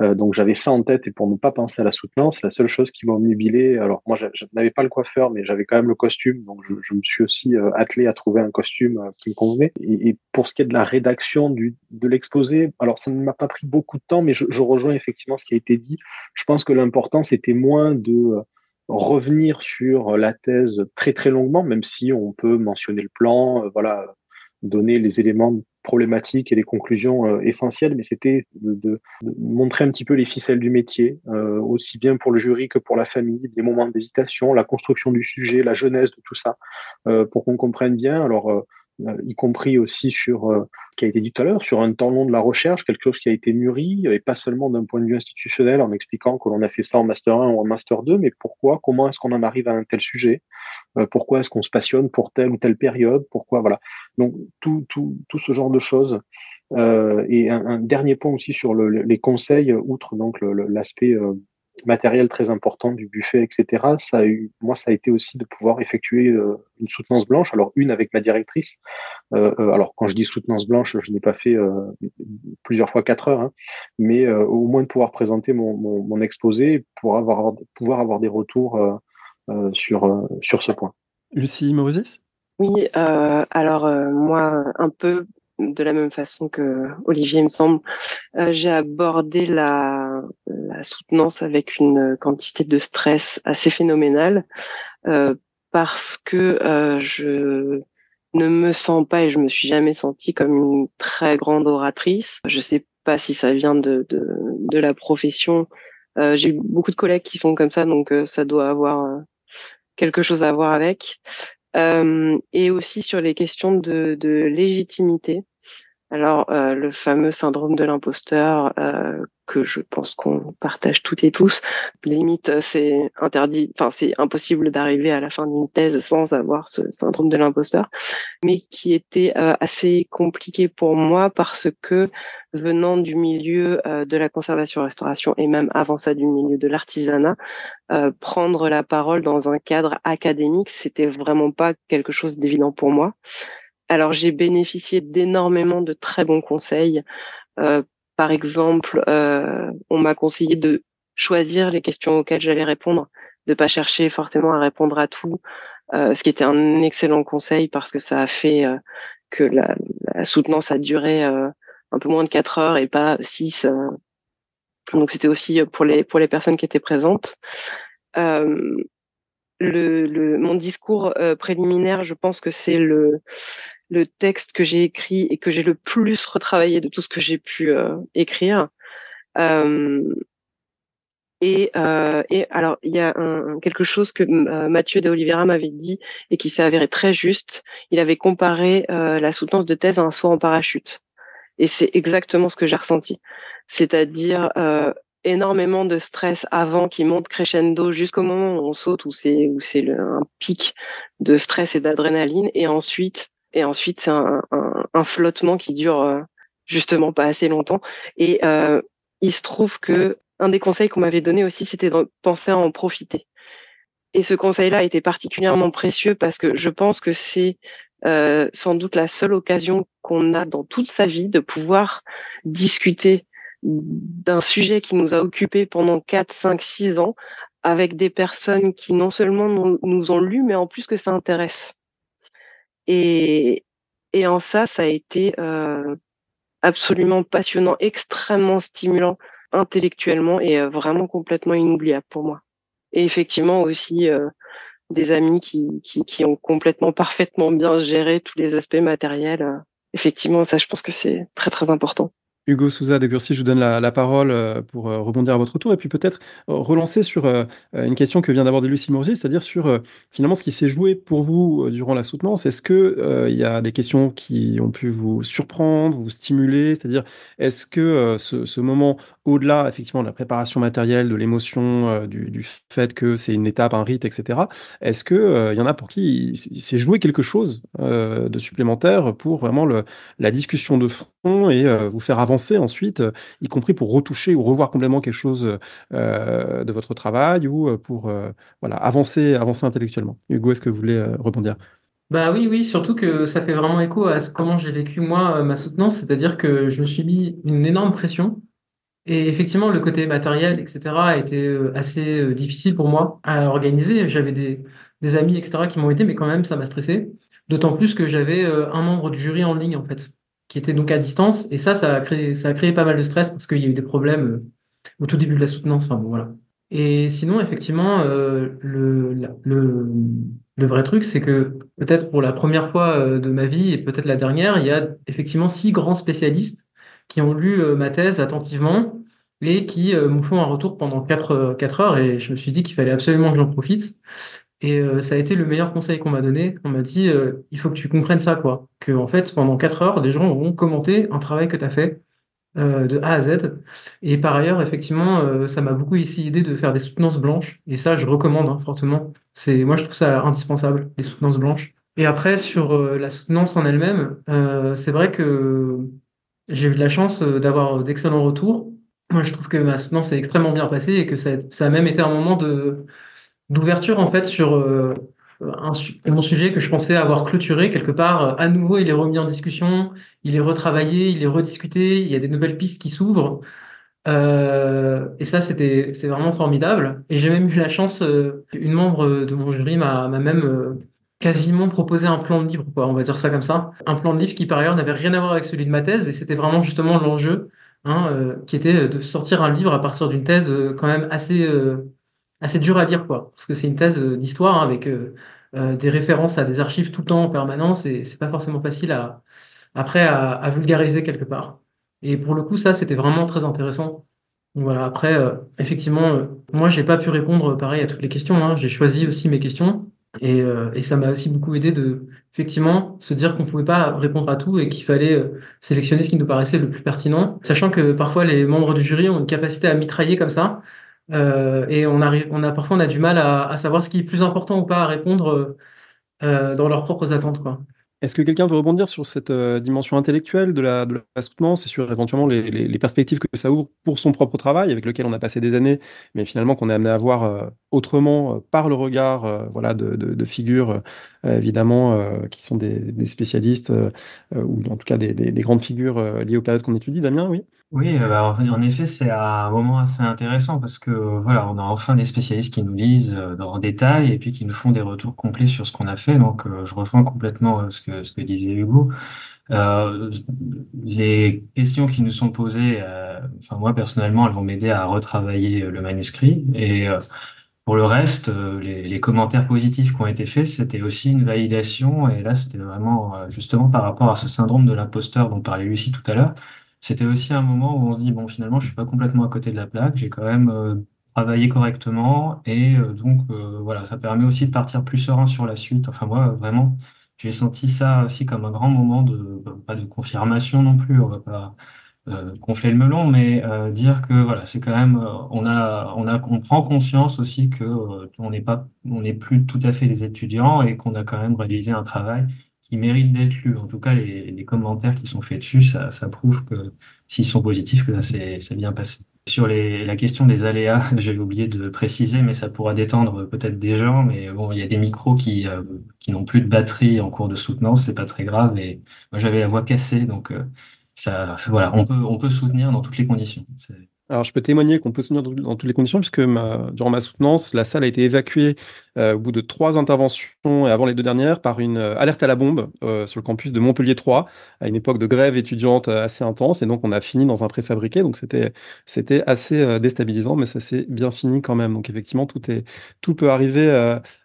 Euh, donc, j'avais ça en tête et pour ne pas penser à la soutenance, la seule chose qui m'a omnibilé, alors moi, je, n'avais pas le coiffeur, mais j'avais quand même le costume, donc je, me suis aussi euh, attelé à trouver un costume euh, qui me convenait. Et, pour ce qui est de la rédaction de l'exposé, alors ça ne m'a pas pris beaucoup de temps, mais je, je rejoins effectivement ce qui a été dit. Je pense que l'important, c'était moins de revenir sur la thèse très très longuement, même si on peut mentionner le plan, euh, voilà, donner les éléments problématiques et les conclusions euh, essentielles, mais c'était de, de, montrer un petit peu les ficelles du métier, euh, aussi bien pour le jury que pour la famille, les moments d'hésitation, la construction du sujet, la jeunesse de tout ça, pour qu'on comprenne bien. Alors euh, y compris aussi sur euh, ce qui a été dit tout à l'heure, sur un temps long de la recherche, quelque chose qui a été mûri, et pas seulement d'un point de vue institutionnel, en expliquant que l'on a fait ça en Master 1 ou en Master 2, mais pourquoi, comment est-ce qu'on en arrive à un tel sujet, euh, pourquoi est-ce qu'on se passionne pour telle ou telle période, pourquoi, voilà. Donc, tout, tout, tout ce genre de choses. Euh, et un, dernier point aussi sur le, les conseils, outre donc l'aspect matériel très important du buffet, etc. Ça a eu, moi, ça a été aussi de pouvoir effectuer euh, une soutenance blanche. Alors une avec ma directrice. Euh, euh alors quand je dis soutenance blanche, je n'ai pas fait euh, plusieurs fois quatre heures, hein, mais au moins de pouvoir présenter mon, mon, mon, exposé pour avoir pouvoir avoir des retours sur sur ce point. Lucie Maurisis Oui, alors moi un peu de la même façon que Olivier, il me semble, euh, j'ai abordé la, soutenance avec une quantité de stress assez phénoménale euh, parce que euh, je ne me sens pas et je me suis jamais sentie comme une très grande oratrice. Je sais pas si ça vient de, la profession. J'ai beaucoup de collègues qui sont comme ça, donc ça doit avoir quelque chose à voir avec et aussi sur les questions de, de légitimité. Alors, euh, le fameux syndrome de l'imposteur euh, que je pense qu'on partage toutes et tous, limite, euh, c'est interdit, enfin, c'est impossible d'arriver à la fin d'une thèse sans avoir ce syndrome de l'imposteur, mais qui était euh, assez compliqué pour moi parce que venant du milieu euh, de la conservation-restauration et même avant ça du milieu de l'artisanat, prendre la parole dans un cadre académique, c'était vraiment pas quelque chose d'évident pour moi. Alors j'ai bénéficié d'énormément de très bons conseils. Euh, par exemple, euh, on m'a conseillé de choisir les questions auxquelles j'allais répondre, de pas chercher forcément à répondre à tout, euh, ce qui était un excellent conseil parce que ça a fait euh, que la, la, soutenance a duré euh, un peu moins de quatre heures et pas six. Euh. donc c'était aussi pour les pour les personnes qui étaient présentes. Le, le, mon discours préliminaire, je pense que c'est le le texte que j'ai écrit et que j'ai le plus retravaillé de tout ce que j'ai pu euh, écrire. Euh, et, euh, et, alors, il y a un, quelque chose que euh, Mathieu de Oliveira m'avait dit et qui s'est avéré très juste. Il avait comparé euh, la soutenance de thèse à un saut en parachute. Et c'est exactement ce que j'ai ressenti. C'est-à-dire énormément de stress avant qui monte crescendo jusqu'au moment où on saute, où c'est où c'est un pic de stress et d'adrénaline. Et ensuite, et ensuite c'est un, un, flottement qui dure justement pas assez longtemps. Et il se trouve que un des conseils qu'on m'avait donné aussi, c'était de penser à en profiter. Et ce conseil-là était particulièrement précieux parce que je pense que c'est euh, sans doute la seule occasion qu'on a dans toute sa vie de pouvoir discuter d'un sujet qui nous a occupés pendant 4, 5, 6 ans avec des personnes qui non seulement nous ont lu, mais en plus que ça intéresse. Et, en ça, ça a été euh, absolument passionnant, extrêmement stimulant intellectuellement et euh, vraiment complètement inoubliable pour moi. Et effectivement aussi euh, des amis qui, qui, ont complètement parfaitement bien géré tous les aspects matériels. Effectivement, ça, je pense que c'est très très important. Hugo Souza de Cursi, je vous donne la, parole euh, pour euh, rebondir à votre tour et puis peut-être euh, relancer sur une question que vient d'aborder Lucie Mourzi, c'est-à-dire sur finalement ce qui s'est joué pour vous durant la soutenance. Est-ce que il y a des questions qui ont pu vous surprendre, vous stimuler? C'est-à-dire, est-ce que ce, moment, au-delà effectivement de la préparation matérielle, de l'émotion, du, fait que c'est une étape, un rite, etc., est-ce que il y en a pour qui il, s'est joué quelque chose de supplémentaire pour vraiment la discussion de fond et vous faire avancer ensuite, euh, y compris pour retoucher ou revoir complètement quelque chose euh, de votre travail ou euh, pour voilà, avancer, avancer intellectuellement. Hugo, est-ce que vous voulez rebondir? Bah oui, oui, surtout que ça fait vraiment écho à comment j'ai vécu moi ma soutenance, c'est-à-dire que je me suis mis une énorme pression et effectivement le côté matériel, etc., a été assez difficile pour moi à organiser. J'avais des, des amis, etc., qui m'ont aidé, mais quand même ça m'a stressé. D'autant plus que j'avais un membre du jury en ligne en fait qui était donc à distance. Et ça, ça a créé, pas mal de stress parce qu'il y a eu des problèmes euh, au tout début de la soutenance. Enfin, voilà. Et sinon, effectivement, euh, le, vrai truc, c'est que peut-être pour la première fois euh, de ma vie et peut-être la dernière, il y a effectivement six grands spécialistes qui ont lu ma thèse attentivement et qui me font un retour pendant quatre, quatre heures. Et je me suis dit qu'il fallait absolument que j'en profite. Et euh, ça a été le meilleur conseil qu'on m'a donné. On m'a dit, euh, il faut que tu comprennes ça, quoi. Que, en fait, pendant 4 heures, des gens vont commenter un travail que tu as fait euh, de A à Z. Et par ailleurs, effectivement, ça m'a beaucoup ici aidé de faire des soutenances blanches. Et ça, je recommande hein, fortement. C'est, moi, je trouve ça indispensable, les soutenances blanches. Et après, sur la soutenance en elle-même, c'est vrai que j'ai eu de la chance d'avoir d'excellents retours. Moi, je trouve que ma soutenance est extrêmement bien passée et que ça, ça a même été un moment de d'ouverture en fait sur euh, un, mon sujet que je pensais avoir clôturé quelque part. À nouveau, il est remis en discussion, il est retravaillé, il est rediscuté, il y a des nouvelles pistes qui s'ouvrent. Euh, et ça, c'était, c'est vraiment formidable. Et j'ai même eu la chance, euh, une membre de mon jury m'a, même euh, quasiment proposé un plan de livre, quoi, on va dire ça comme ça. Un plan de livre qui, par ailleurs, n'avait rien à voir avec celui de ma thèse. Et c'était vraiment justement l'enjeu, hein, qui était de sortir un livre à partir d'une thèse quand même assez assez dur à lire, quoi. Parce que c'est une thèse euh, d'histoire hein, avec euh, euh, des références à des archives tout le temps en permanence et c'est pas forcément facile à, après à, vulgariser quelque part. Et pour le coup, ça, c'était vraiment très intéressant. voilà, après, effectivement, moi, j'ai pas pu répondre pareil à toutes les questions. Hein. J'ai choisi aussi mes questions. Et, et ça m'a aussi beaucoup aidé de, effectivement, se dire qu'on pouvait pas répondre à tout et qu'il fallait sélectionner ce qui nous paraissait le plus pertinent. Sachant que parfois, les membres du jury ont une capacité à mitrailler comme ça. Euh, et on a parfois on a du mal à, savoir ce qui est plus important ou pas à répondre euh, dans leurs propres attentes. Est-ce que quelqu'un veut rebondir sur cette euh, dimension intellectuelle de la, de la et sur éventuellement les, perspectives que ça ouvre pour son propre travail, avec lequel on a passé des années, mais finalement qu'on est amené à voir euh, autrement euh, par le regard voilà, de, figures, évidemment, qui sont des, spécialistes, ou en tout cas des grandes figures liées aux périodes qu'on étudie, Damien, oui Oui, bah, en effet, c'est un moment assez intéressant parce que voilà, on a enfin des spécialistes qui nous lisent en détail et puis qui nous font des retours complets sur ce qu'on a fait. Donc, je rejoins complètement ce que ce que disait Hugo. Euh, les questions qui nous sont posées, euh, enfin moi personnellement, elles vont m'aider à retravailler le manuscrit. Et euh, pour le reste, les, commentaires positifs qui ont été faits, c'était aussi une validation. Et là, c'était vraiment justement par rapport à ce syndrome de l'imposteur dont parlait Lucie tout à l'heure. C'était aussi un moment où on se dit bon, finalement, je suis pas complètement à côté de la plaque. J'ai quand même travaillé correctement et donc voilà, ça permet aussi de partir plus serein sur la suite. Enfin moi, vraiment j'ai senti ça aussi comme un grand moment de, pas de confirmation non plus, on va pas euh, gonfler le melon, mais euh, dire que voilà, c'est quand même, euh, on a, on a, on prend conscience aussi que euh, on n'est pas, on n'est plus tout à fait des étudiants et qu'on a quand même réalisé un travail qui mérite d'être lu. En tout cas, les, les commentaires qui sont faits dessus, ça, ça prouve que s'ils sont positifs, que ça s'est bien passé. Sur les, la question des aléas, j'ai oublié de préciser, mais ça pourra détendre peut-être des gens. Mais bon, il y a des micros qui, euh, qui n'ont plus de batterie en cours de soutenance, c'est pas très grave. Et moi, j'avais la voix cassée, donc euh, ça, voilà, on peut, on peut soutenir dans toutes les conditions. Alors, je peux témoigner qu'on peut soutenir dans toutes les conditions, puisque durant ma soutenance, la salle a été évacuée euh, au bout de trois interventions et avant les deux dernières par une euh, alerte à la bombe euh, sur le campus de Montpellier 3, à une époque de grève étudiante assez intense. Et donc, on a fini dans un préfabriqué. Donc, c'était, c'était assez déstabilisant, mais ça s'est bien fini quand même. Donc, effectivement, tout, est, tout peut arriver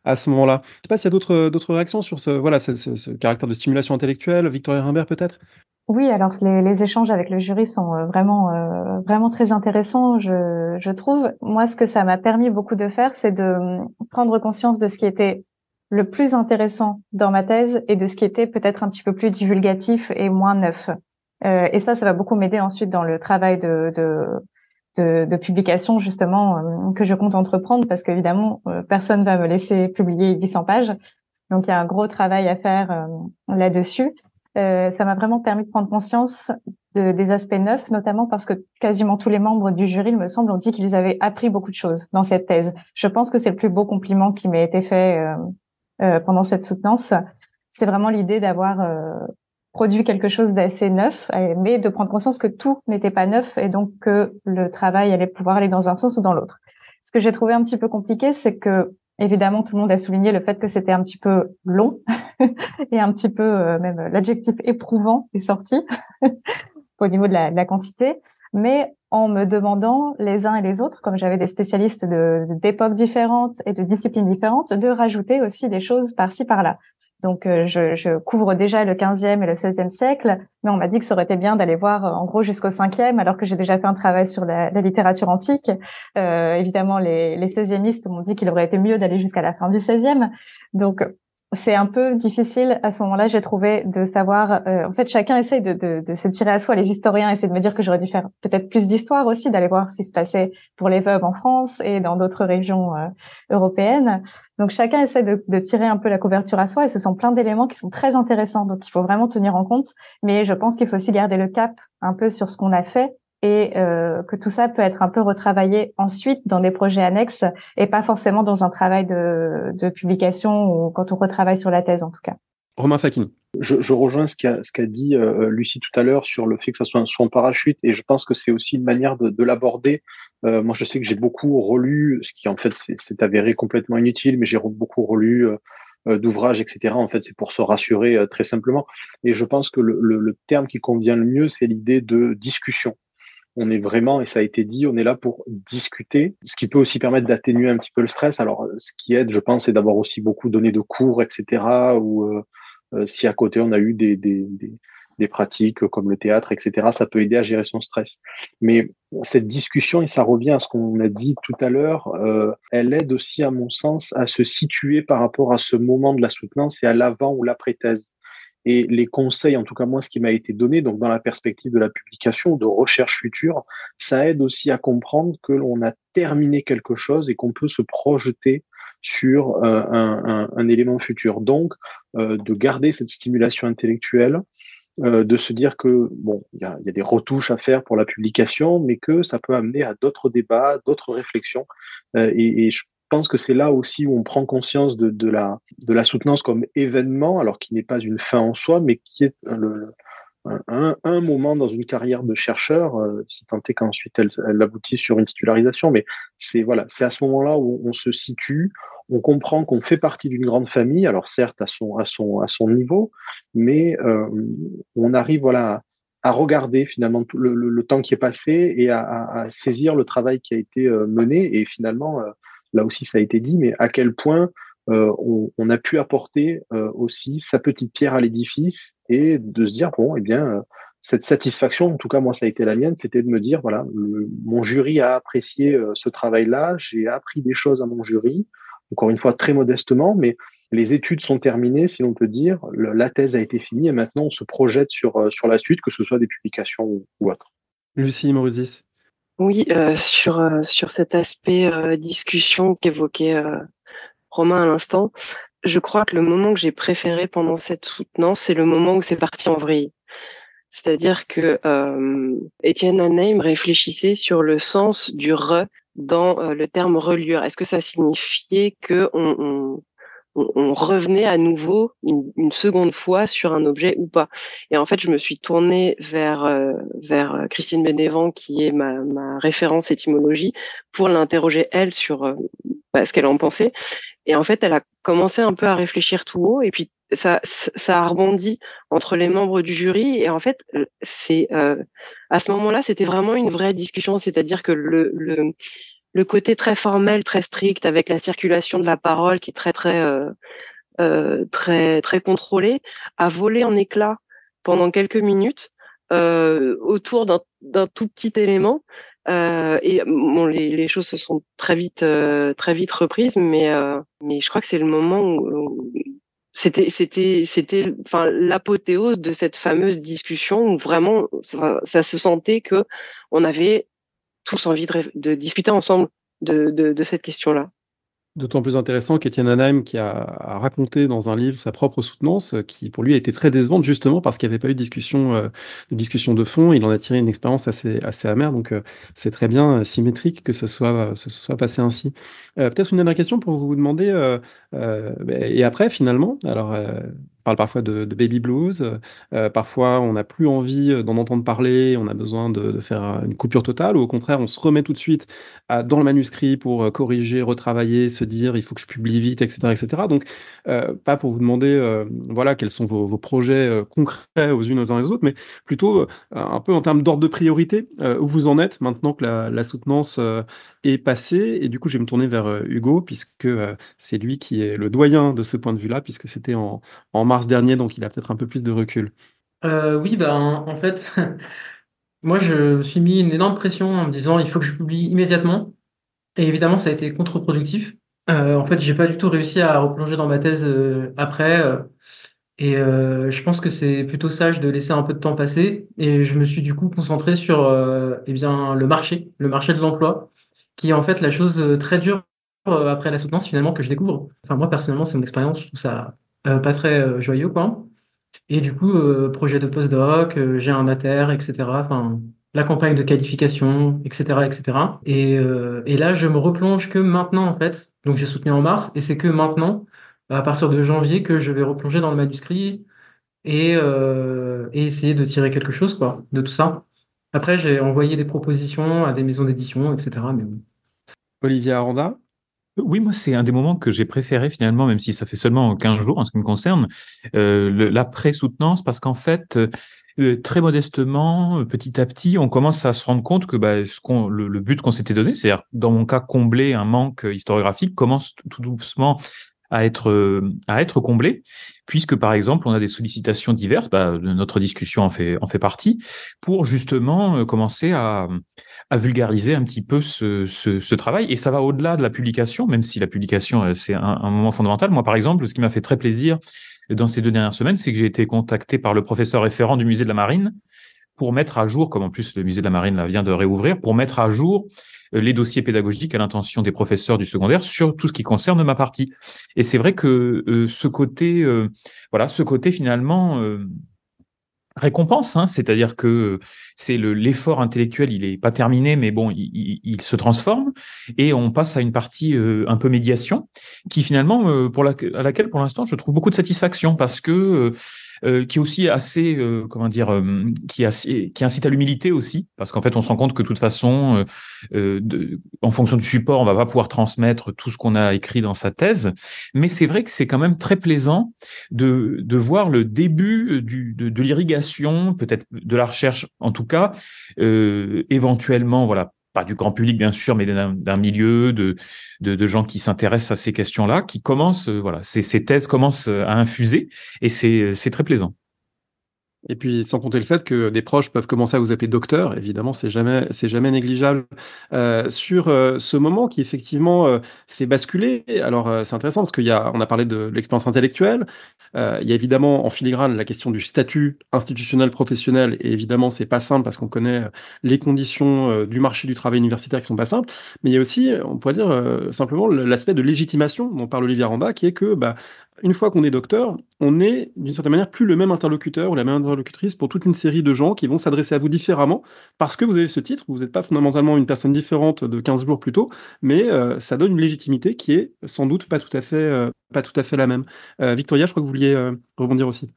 à ce moment-là. Je ne sais pas s'il y a d'autres, d'autres réactions sur ce, voilà, ce, ce, caractère de stimulation intellectuelle. Victoria Rimbert, peut-être? Oui, alors les, les, échanges avec le jury sont euh, vraiment euh, vraiment très intéressants, je, je, trouve. Moi, ce que ça m'a permis beaucoup de faire, c'est de hum, prendre conscience de ce qui était le plus intéressant dans ma thèse et de ce qui était peut-être un petit peu plus divulgatif et moins neuf. Euh, et ça, ça va beaucoup m'aider ensuite dans le travail de, de, de, de publication justement que je compte entreprendre parce qu'évidemment, personne va me laisser publier 800 pages. Donc, il y a un gros travail à faire là-dessus. Euh, ça m'a vraiment permis de prendre conscience de, des aspects neufs, notamment parce que quasiment tous les membres du jury, il me semble, ont dit qu'ils avaient appris beaucoup de choses dans cette thèse. Je pense que c'est le plus beau compliment qui m'a été fait euh, euh, pendant cette soutenance. C'est vraiment l'idée d'avoir euh, produit quelque chose d'assez neuf, mais de prendre conscience que tout n'était pas neuf et donc que le travail allait pouvoir aller dans un sens ou dans l'autre. Ce que j'ai trouvé un petit peu compliqué, c'est que Évidemment, tout le monde a souligné le fait que c'était un petit peu long et un petit peu euh, même l'adjectif éprouvant est sorti au niveau de la, de la, quantité. Mais en me demandant les uns et les autres, comme j'avais des spécialistes d'époques différentes et de disciplines différentes, de rajouter aussi des choses par-ci par-là. Donc, euh, je, je, couvre déjà le 15e et le 16e siècle, mais on m'a dit que ça aurait été bien d'aller voir euh, en gros jusqu'au 5e, alors que j'ai déjà fait un travail sur la, la littérature antique. Euh, évidemment, les, les 16e m'ont dit qu'il aurait été mieux d'aller jusqu'à la fin du 16e. Donc, c'est un peu difficile à ce moment-là, j'ai trouvé, de savoir. Euh, en fait, chacun essaye de, de, de, se tirer à soi. Les historiens essaient de me dire que j'aurais dû faire peut-être plus d'histoire aussi, d'aller voir ce qui se passait pour les veuves en France et dans d'autres régions euh, européennes. Donc, chacun essaie de, de, tirer un peu la couverture à soi, et ce sont plein d'éléments qui sont très intéressants. Donc, il faut vraiment tenir en compte. Mais je pense qu'il faut aussi garder le cap un peu sur ce qu'on a fait et euh, que tout ça peut être un peu retravaillé ensuite dans des projets annexes et pas forcément dans un travail de, de publication ou quand on retravaille sur la thèse en tout cas. Romain Fakin. Je, je rejoins ce qu'a ce qu'a dit euh, Lucie tout à l'heure sur le fait que ça soit un son parachute et je pense que c'est aussi une manière de, de l'aborder. Euh, moi, je sais que j'ai beaucoup relu, ce qui en fait c'est avéré complètement inutile, mais j'ai beaucoup relu euh, d'ouvrages, etc. En fait, c'est pour se rassurer euh, très simplement. Et je pense que le, le, le terme qui convient le mieux, c'est l'idée de discussion on est vraiment, et ça a été dit, on est là pour discuter, ce qui peut aussi permettre d'atténuer un petit peu le stress. Alors, ce qui aide, je pense, c'est d'avoir aussi beaucoup donné de cours, etc. Ou euh, euh, si à côté on a eu des, des, des, pratiques comme le théâtre, etc. Ça peut aider à gérer son stress. Mais cette discussion, et ça revient à ce qu'on a dit tout à l'heure, euh, elle aide aussi, à mon sens, à se situer par rapport à ce moment de la soutenance et à l'avant ou l'après-thèse. Et les conseils, en tout cas moi, ce qui m'a été donné, donc dans la perspective de la publication, de recherche future, ça aide aussi à comprendre que l'on a terminé quelque chose et qu'on peut se projeter sur euh, un, élément futur. Donc, euh, de garder cette stimulation intellectuelle, euh, de se dire que bon, il y a, des retouches à faire pour la publication, mais que ça peut amener à d'autres débats, d'autres réflexions. Et je pense que c'est là aussi où on prend conscience de, la, de la soutenance comme événement, alors qui n'est pas une fin en soi, mais qui est un, moment dans une carrière de chercheur, euh, si tant est qu'ensuite elle, aboutit sur une titularisation. Mais c'est voilà, c'est à ce moment-là où on se situe, on comprend qu'on fait partie d'une grande famille, alors certes à son à son à son niveau, mais euh, on arrive voilà à regarder finalement le, temps qui est passé et à, à, à, saisir le travail qui a été euh, mené et finalement euh, là aussi ça a été dit, mais à quel point euh, on, a pu apporter euh, aussi sa petite pierre à l'édifice et de se dire bon, eh bien, euh, cette satisfaction, en tout cas moi ça a été la mienne, c'était de me dire voilà, mon jury a apprécié ce travail-là, j'ai appris des choses à mon jury, encore une fois très modestement, mais les études sont terminées, si l'on peut dire, la thèse a été finie et maintenant on se projette sur la suite, que ce soit des publications ou, autre. Lucie Mauruzis. Oui, euh, sur, euh, sur cet aspect euh, discussion qu'évoquait Romain à l'instant, je crois que le moment que j'ai préféré pendant cette soutenance, c'est le moment où c'est parti en vrille. C'est-à-dire que Étienne Anheim réfléchissait sur le sens du re dans le terme reliure. Est-ce que ça signifiait que on, on, revenait à nouveau une, seconde fois sur un objet ou pas Et en fait, je me suis tournée vers euh, vers Christine Bénévent, qui est ma, ma référence étymologie, pour l'interroger elle sur euh, bah, ce qu'elle en pensait. Et en fait, elle a commencé un peu à réfléchir tout haut, et puis ça, ça a rebondi entre les membres du jury. Et en fait, c'est euh, à ce moment-là, c'était vraiment une vraie discussion. C'est-à-dire que le, le, le, côté très formel, très strict, avec la circulation de la parole qui est très très euh, euh, très très contrôlée, a volé en éclats pendant quelques minutes euh, autour d'un tout petit élément. Euh, et bon, les, les, choses se sont très vite, euh, très vite reprises, mais, euh, mais je crois que c'est le moment où, c'était c'était c'était enfin l'apothéose de cette fameuse discussion où vraiment ça, ça, se sentait que on avait tous envie de, discuter ensemble de, cette question-là. D'autant plus intéressant qu'Étienne Anaheim, qui a, raconté dans un livre sa propre soutenance, qui pour lui a été très décevante justement parce qu'il n'y avait pas eu de discussion, euh, de discussion de fond. Il en a tiré une expérience assez, amère, donc euh, c'est très bien euh, symétrique que ce soit, ce soit passé ainsi. Peut-être une dernière question pour vous demander, et après finalement, alors parfois de, baby blues. Euh, parfois, on n'a plus envie euh, d'en entendre parler, on a besoin de, faire une coupure totale, ou au contraire, on se remet tout de suite dans le manuscrit pour euh, corriger, retravailler, se dire il faut que je publie vite, etc. etc. Donc, pas pour vous demander voilà, quels sont vos, projets concrets aux unes aux uns aux autres, mais plutôt un peu en termes d'ordre de priorité, où vous en êtes maintenant que la, la soutenance est passé. Et du coup, je vais me tourner vers euh, Hugo, puisque euh, c'est lui qui est le doyen de ce point de vue-là, puisque c'était en, en, mars dernier, donc il a peut-être un peu plus de recul. Euh, oui, ben, en fait, moi, je me suis mis une énorme pression en me disant il faut que je publie immédiatement. Et évidemment, ça a été contre-productif. en fait, j'ai pas du tout réussi à replonger dans ma thèse après. Et je pense que c'est plutôt sage de laisser un peu de temps passer. Et je me suis du coup concentré sur eh bien, le marché, le marché de l'emploi qui est en fait la chose euh, très dure euh, après la soutenance finalement que je découvre. Enfin moi personnellement c'est mon expérience, je trouve ça euh, pas très joyeux quoi. Et du coup projet de postdoc, j'ai un mater, etc. Enfin la campagne de qualification, etc., etc. Et, là je me replonge que maintenant en fait. Donc j'ai soutenu en mars et c'est que maintenant à partir de janvier que je vais replonger dans le manuscrit et, et essayer de tirer quelque chose quoi de tout ça. Après, j'ai envoyé des propositions à des maisons d'édition, etc. Mais Olivier Aranda? Oui, moi, c'est un des moments que j'ai préféré finalement, même si ça fait seulement 15 jours en ce qui me concerne, euh, l'après-soutenance, parce qu'en fait, euh, très modestement, petit à petit, on commence à se rendre compte que bah, ce le, but qu'on s'était donné, c'est-à-dire, dans mon cas, combler un manque historiographique, commence tout doucement à être à être comblé puisque par exemple on a des sollicitations diverses bah, notre discussion en fait en fait partie pour justement euh, commencer à à vulgariser un petit peu ce, ce, ce travail. Et ça va au-delà de la publication, même si la publication, euh, c'est un, moment fondamental. Moi, par exemple, ce qui m'a fait très plaisir dans ces deux dernières semaines, c'est que j'ai été contacté par le professeur référent du musée de la Marine pour mettre à jour, comme en plus le musée de la Marine vient de réouvrir, pour mettre à jour euh, les dossiers pédagogiques à l'intention des professeurs du secondaire sur tout ce qui concerne ma partie. Et c'est vrai que euh, ce côté, voilà, ce côté finalement récompense, hein, c'est-à-dire que c'est l'effort intellectuel, il est pas terminé, mais bon, il, se transforme et on passe à une partie euh, un peu médiation qui finalement, euh, pour la, à laquelle pour l'instant je trouve beaucoup de satisfaction parce que euh, euh, qui aussi assez, euh, comment dire, euh, qui, qui incite à l'humilité aussi, parce qu'en fait, on se rend compte que de toute façon, de, en fonction du support, on va pas pouvoir transmettre tout ce qu'on a écrit dans sa thèse, mais c'est vrai que c'est quand même très plaisant de, de voir le début du, de, de l'irrigation, peut-être de la recherche en tout cas, éventuellement, voilà, pas du grand public bien sûr, mais d'un milieu de, de, gens qui s'intéressent à ces questions-là, qui commencent, euh, voilà, ces, ces thèses commencent à infuser, et c'est très plaisant. Et puis, sans compter le fait que des proches peuvent commencer à vous appeler docteur, évidemment, c'est jamais, c'est jamais négligeable. Euh, sur euh, ce moment qui effectivement euh, fait basculer, alors c'est intéressant parce qu'il y a, a parlé de l'expérience intellectuelle, il y a évidemment en filigrane la question du statut institutionnel professionnel, et évidemment c'est pas simple parce qu'on connaît les conditions du marché du travail universitaire qui sont pas simples, mais il y a aussi, on pourrait dire simplement l'aspect de légitimation dont parle Olivier Randa, qui est que bah, une fois qu'on est docteur, on est d'une certaine manière plus le même interlocuteur ou la même interlocutrice pour toute une série de gens qui vont s'adresser à vous différemment parce que vous avez ce titre. Vous n'êtes pas fondamentalement une personne différente de 15 jours plus tôt, mais euh, ça donne une légitimité qui est sans doute pas tout à fait, euh, pas tout à fait la même. Euh, Victoria, je crois que vous vouliez rebondir aussi.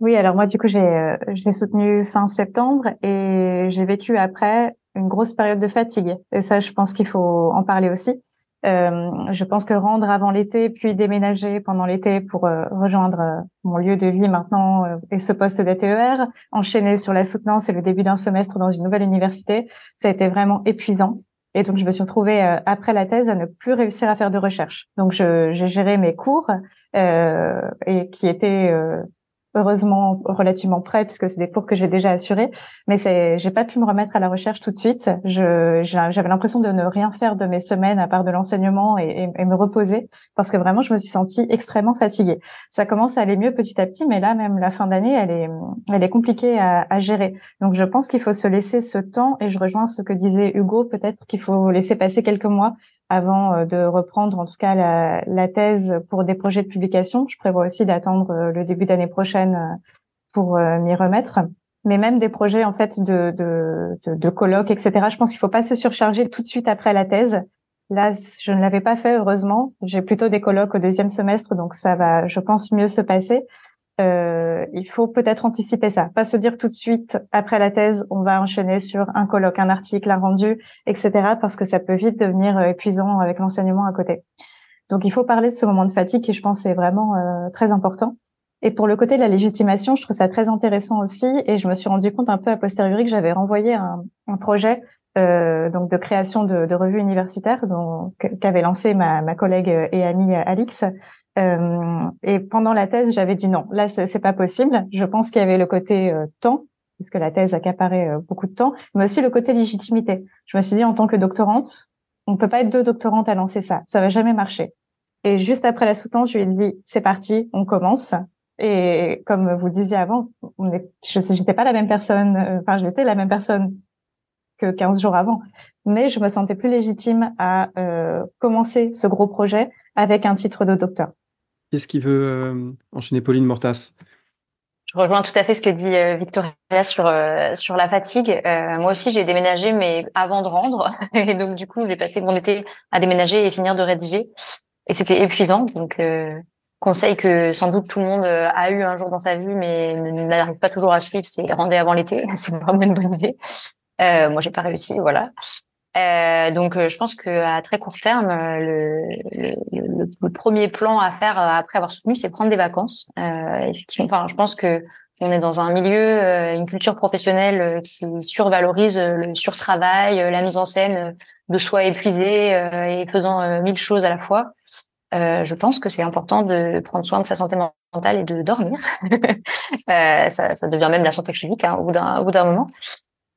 Oui, alors moi, du coup, j'ai j'ai soutenu fin septembre et j'ai vécu après une grosse période de fatigue. Et ça, je pense qu'il faut en parler aussi. Euh, je pense que rendre avant l'été, puis déménager pendant l'été pour euh, rejoindre euh, mon lieu de vie maintenant et ce poste d'ATER, enchaîner sur la soutenance et le début d'un semestre dans une nouvelle université, ça a été vraiment épuisant. Et donc, je me suis retrouvée après la thèse à ne plus réussir à faire de recherche. Donc, j'ai géré mes cours et qui étaient heureusement relativement près puisque c'est des cours que j'ai déjà assurés mais j'ai pas pu me remettre à la recherche tout de suite. J'avais l'impression de ne rien faire de mes semaines à part de l'enseignement et, et, me reposer parce que vraiment je me suis sentie extrêmement fatiguée. Ça commence à aller mieux petit à petit mais là même la fin d'année elle est elle est compliquée à, à gérer. Donc je pense qu'il faut se laisser ce temps et je rejoins ce que disait Hugo peut-être qu'il faut laisser passer quelques mois avant euh, de reprendre en tout cas la, la, thèse pour des projets de publication. Je prévois aussi d'attendre euh, le début d'année prochaine euh, pour m'y remettre. Mais même des projets en fait de, de, de, de colloques, etc. Je pense qu'il faut pas se surcharger tout de suite après la thèse. Là, je ne l'avais pas fait heureusement. J'ai plutôt des colloques au deuxième semestre, donc ça va, je pense, mieux se passer euh, il faut peut-être anticiper ça, pas se dire tout de suite après la thèse, on va enchaîner sur un colloque, un article, un rendu, etc. Parce que ça peut vite devenir euh, épuisant avec l'enseignement à côté. Donc il faut parler de ce moment de fatigue qui, je pense, est vraiment euh, très important. Et pour le côté de la légitimation, je trouve ça très intéressant aussi. Et je me suis rendu compte un peu a posteriori que j'avais renvoyé un, un projet euh, donc de création de, de revues universitaires qu'avait lancé ma, ma, collègue et amie Alix. Euh, et pendant la thèse, j'avais dit non, là c'est pas possible. Je pense qu'il y avait le côté euh, temps, puisque la thèse accaparait euh, beaucoup de temps, mais aussi le côté légitimité. Je me suis dit en tant que doctorante, on peut pas être deux doctorantes à lancer ça, ça va jamais marcher. Et juste après la soutenance, je lui ai dit c'est parti, on commence. Et comme vous disiez avant, on est, je n'étais pas la même personne, euh, enfin j'étais la même personne que 15 jours avant. Mais je me sentais plus légitime à commencer ce gros projet avec un titre de docteur. Qu'est-ce qui veut euh, enchaîner Pauline Mortas? Je rejoins tout à fait ce que dit euh, Victoria sur sur la fatigue. moi aussi, j'ai déménagé, mais avant de rendre, et donc du coup, j'ai passé mon été à déménager et finir de rédiger, et c'était épuisant. Donc, conseil que sans doute tout le monde a eu un jour dans sa vie, mais n'arrive pas toujours à suivre, c'est rendre avant l'été. C'est vraiment une bonne idée. Euh, moi, j'ai pas réussi, voilà. Euh, donc, euh, je pense que à très court terme, euh, le, le, le, premier plan à faire après avoir soutenu, c'est prendre des vacances. effectivement, enfin, je pense que on est dans un milieu, une culture professionnelle qui survalorise le surtravail, la mise en scène de soi épuisé et faisant mille choses à la fois. Euh, je pense que c'est important de prendre soin de sa santé mentale et de dormir. euh, ça, ça, devient même la santé physique hein, au bout d'un moment.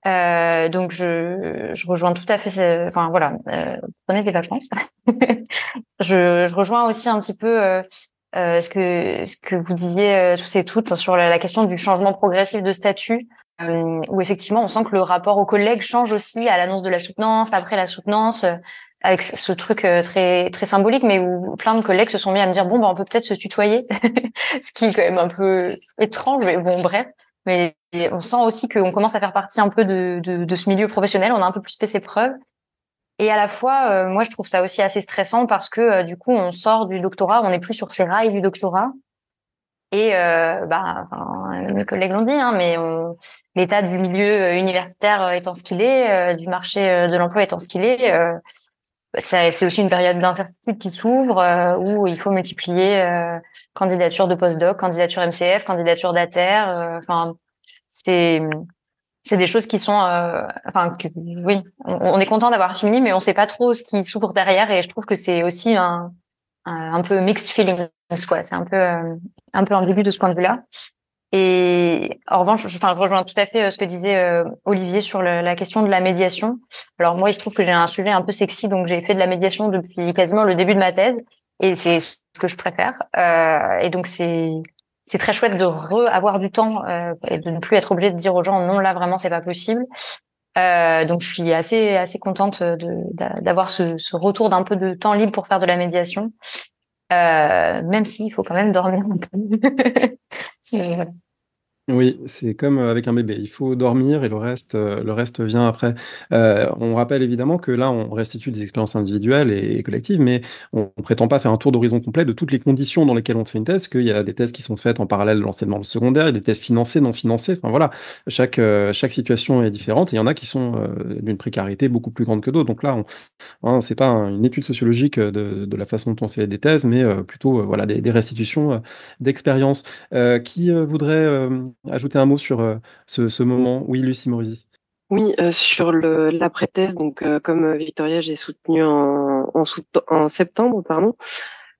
Euh, donc je, je rejoins tout à fait. Enfin voilà, euh, prenez des vacances. je, je rejoins aussi un petit peu euh, euh, ce que ce que vous disiez euh, tous et toutes sur la, la, question du changement progressif de statut, euh, où effectivement on sent que le rapport aux collègues change aussi à l'annonce de la soutenance, après la soutenance, avec ce truc très très symbolique, mais où plein de collègues se sont mis à me dire bon bah on peut peut-être se tutoyer, ce qui est quand même un peu étrange, mais bon bref. Mais on sent aussi qu'on commence à faire partie un peu de, de, ce milieu professionnel. On a un peu plus fait ses preuves. Et à la fois, euh, moi, je trouve ça aussi assez stressant parce que euh, du coup, on sort du doctorat, on n'est plus sur ces rails du doctorat. Et euh, bah, mes collègues l'ont dit, hein, mais l'état du milieu universitaire étant ce qu'il est, du marché de l'emploi étant ce qu'il est, c'est aussi une période d'incertitude qui s'ouvre où il faut multiplier candidature de postdoc, candidature MCF, candidature d'ATER. Enfin, c'est c'est des choses qui sont, euh, enfin, que, oui, on, est content d'avoir fini, mais on sait pas trop ce qui s'ouvre derrière, et je trouve que c'est aussi un, un, peu mixed feeling, quoi. C'est un peu, euh, un peu ambigu de ce point de vue-là. Et en revanche, je, enfin, je rejoins tout à fait euh, ce que disait Olivier sur la question de la médiation. Alors moi, il se trouve que j'ai un sujet un peu sexy, donc j'ai fait de la médiation depuis quasiment le début de ma thèse, et c'est ce que je préfère. et donc c'est c'est très chouette de re avoir du temps euh, et de ne plus être obligé de dire aux gens non là vraiment c'est pas possible. Euh, donc je suis assez assez contente d'avoir ce, ce, retour d'un peu de temps libre pour faire de la médiation. même s'il faut quand même dormir. Oui, c'est comme euh, avec un bébé. Il faut dormir et le reste, euh, le reste vient après. Euh, on rappelle évidemment que là, on restitue des expériences individuelles et collectives, mais on prétend pas faire un tour d'horizon complet de toutes les conditions dans lesquelles on fait une thèse, qu'il y a des thèses qui sont faites en parallèle de l'enseignement secondaire, il y a des thèses financées, non financées. Enfin voilà, chaque, chaque situation est différente et il y en a qui sont d'une précarité beaucoup plus grande que d'autres. Donc là, on, hein, c'est pas une étude sociologique de, la façon dont on fait des thèses, mais plutôt voilà des, des restitutions d'expériences. qui voudrait ajouter un mot sur euh, ce, moment Oui, Lucie Maurice. Oui, euh, sur l'après-thèse, donc euh, comme Victoria, j'ai soutenu en, septembre, pardon,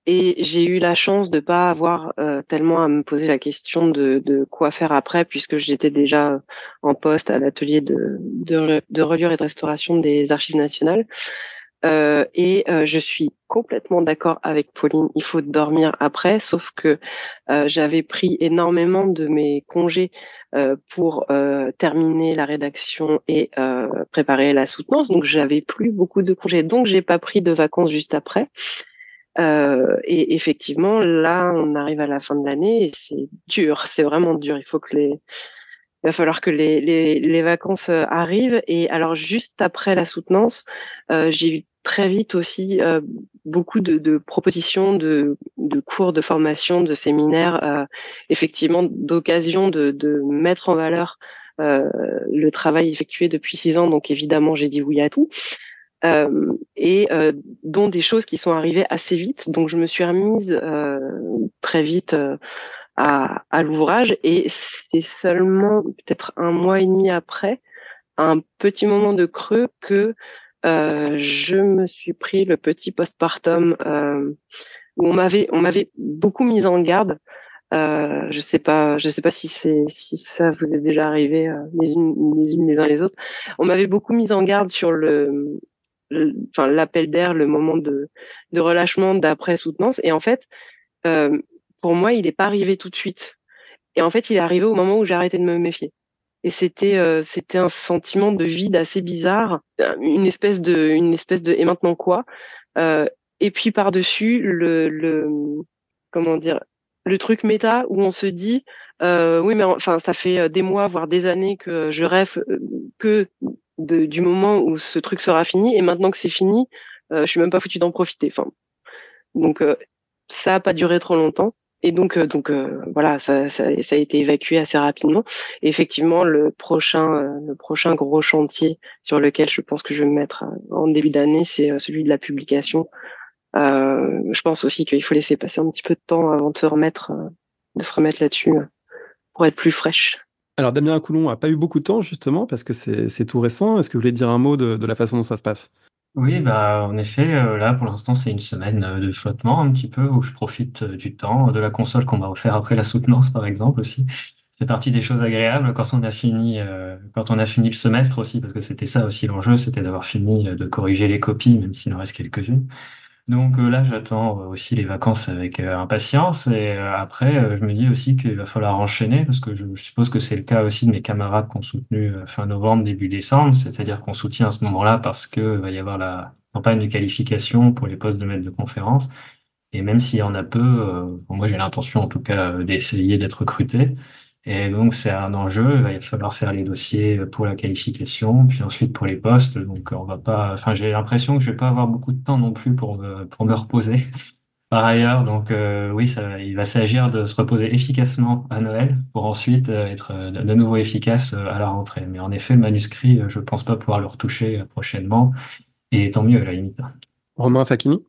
et j'ai eu la chance de pas avoir tellement à me poser la question de, quoi faire après, puisque j'étais déjà en poste à l'atelier de, de reliure et de restauration des archives nationales. Euh, et euh, je suis complètement d'accord avec Pauline. Il faut dormir après, sauf que euh, j'avais pris énormément de mes congés pour terminer la rédaction et préparer la soutenance. Donc j'avais plus beaucoup de congés. Donc j'ai pas pris de vacances juste après. et effectivement, là, on arrive à la fin de l'année et c'est dur. C'est vraiment dur. Il faut que les il va falloir que les, les, les, vacances arrivent. Et alors, juste après la soutenance, euh, j'ai eu très vite aussi euh, beaucoup de, de propositions de, de, cours de formation, de séminaires, euh, effectivement d'occasion de, de, mettre en valeur euh, le travail effectué depuis six ans. Donc évidemment, j'ai dit oui à tout. Euh, et euh, dont des choses qui sont arrivées assez vite. Donc je me suis remise très vite à, à l'ouvrage et c'est seulement peut-être un mois et demi après, un petit moment de creux que euh, je me suis pris le petit postpartum euh, où on m'avait on m'avait beaucoup mis en garde. Euh, je sais pas, je sais pas si c'est si ça vous est déjà arrivé euh, les unes les unes les uns les autres. On m'avait beaucoup mis en garde sur le, enfin l'appel d'air, le moment de de relâchement d'après soutenance. Et en fait, euh, pour moi, il n'est pas arrivé tout de suite. Et en fait, il est arrivé au moment où j'ai arrêté de me méfier et c'était euh, c'était un sentiment de vide assez bizarre, une espèce de une espèce de et maintenant quoi euh, Et puis par dessus le le comment dire le truc méta où on se dit euh, oui mais enfin ça fait des mois voire des années que je rêve que de, du moment où ce truc sera fini et maintenant que c'est fini, je suis même pas foutu d'en profiter. Enfin donc ça a pas duré trop longtemps. Et donc, euh, donc euh, voilà, ça, ça, ça, a été évacué assez rapidement. Et effectivement, le prochain, euh, le prochain gros chantier sur lequel je pense que je vais me mettre en début d'année, c'est celui de la publication. je pense aussi qu'il faut laisser passer un petit peu de temps avant de se remettre, de se remettre là-dessus pour être plus fraîche. Alors Damien Coulon n'a pas eu beaucoup de temps justement parce que c'est tout récent. Est-ce que vous voulez dire un mot de, de la façon dont ça se passe? Oui, bah, en effet, euh, là, pour l'instant, c'est une semaine euh, de flottement un petit peu où je profite euh, du temps, de la console qu'on m'a offert après la soutenance, par exemple, aussi. C'est partie des choses agréables quand on a fini, quand on a fini le semestre aussi, parce que c'était ça aussi l'enjeu, c'était d'avoir fini de corriger les copies, même s'il en reste quelques-unes. Donc euh, là, j'attends euh, aussi les vacances avec euh, impatience. Et après, je me dis aussi qu'il va falloir enchaîner, parce que je, suppose que c'est le cas aussi de mes camarades qui ont soutenu fin novembre, début décembre. C'est-à-dire qu'on soutient à ce moment-là parce qu'il va y avoir la campagne de qualification pour les postes de maître de conférence. Et même s'il y en a peu, moi j'ai l'intention en tout cas d'essayer d'être recruté. Et donc, c'est un enjeu. Il va falloir faire les dossiers pour la qualification, puis ensuite pour les postes. Donc, on va pas, enfin, j'ai l'impression que je vais pas avoir beaucoup de temps non plus pour me, pour me reposer. Par ailleurs, donc, euh, oui, ça, il va s'agir de se reposer efficacement à Noël pour ensuite euh, être euh, de nouveau efficace à la rentrée. Mais en effet, le manuscrit, je pense pas pouvoir le retoucher prochainement. Et tant mieux, à la limite. Romain Fakini?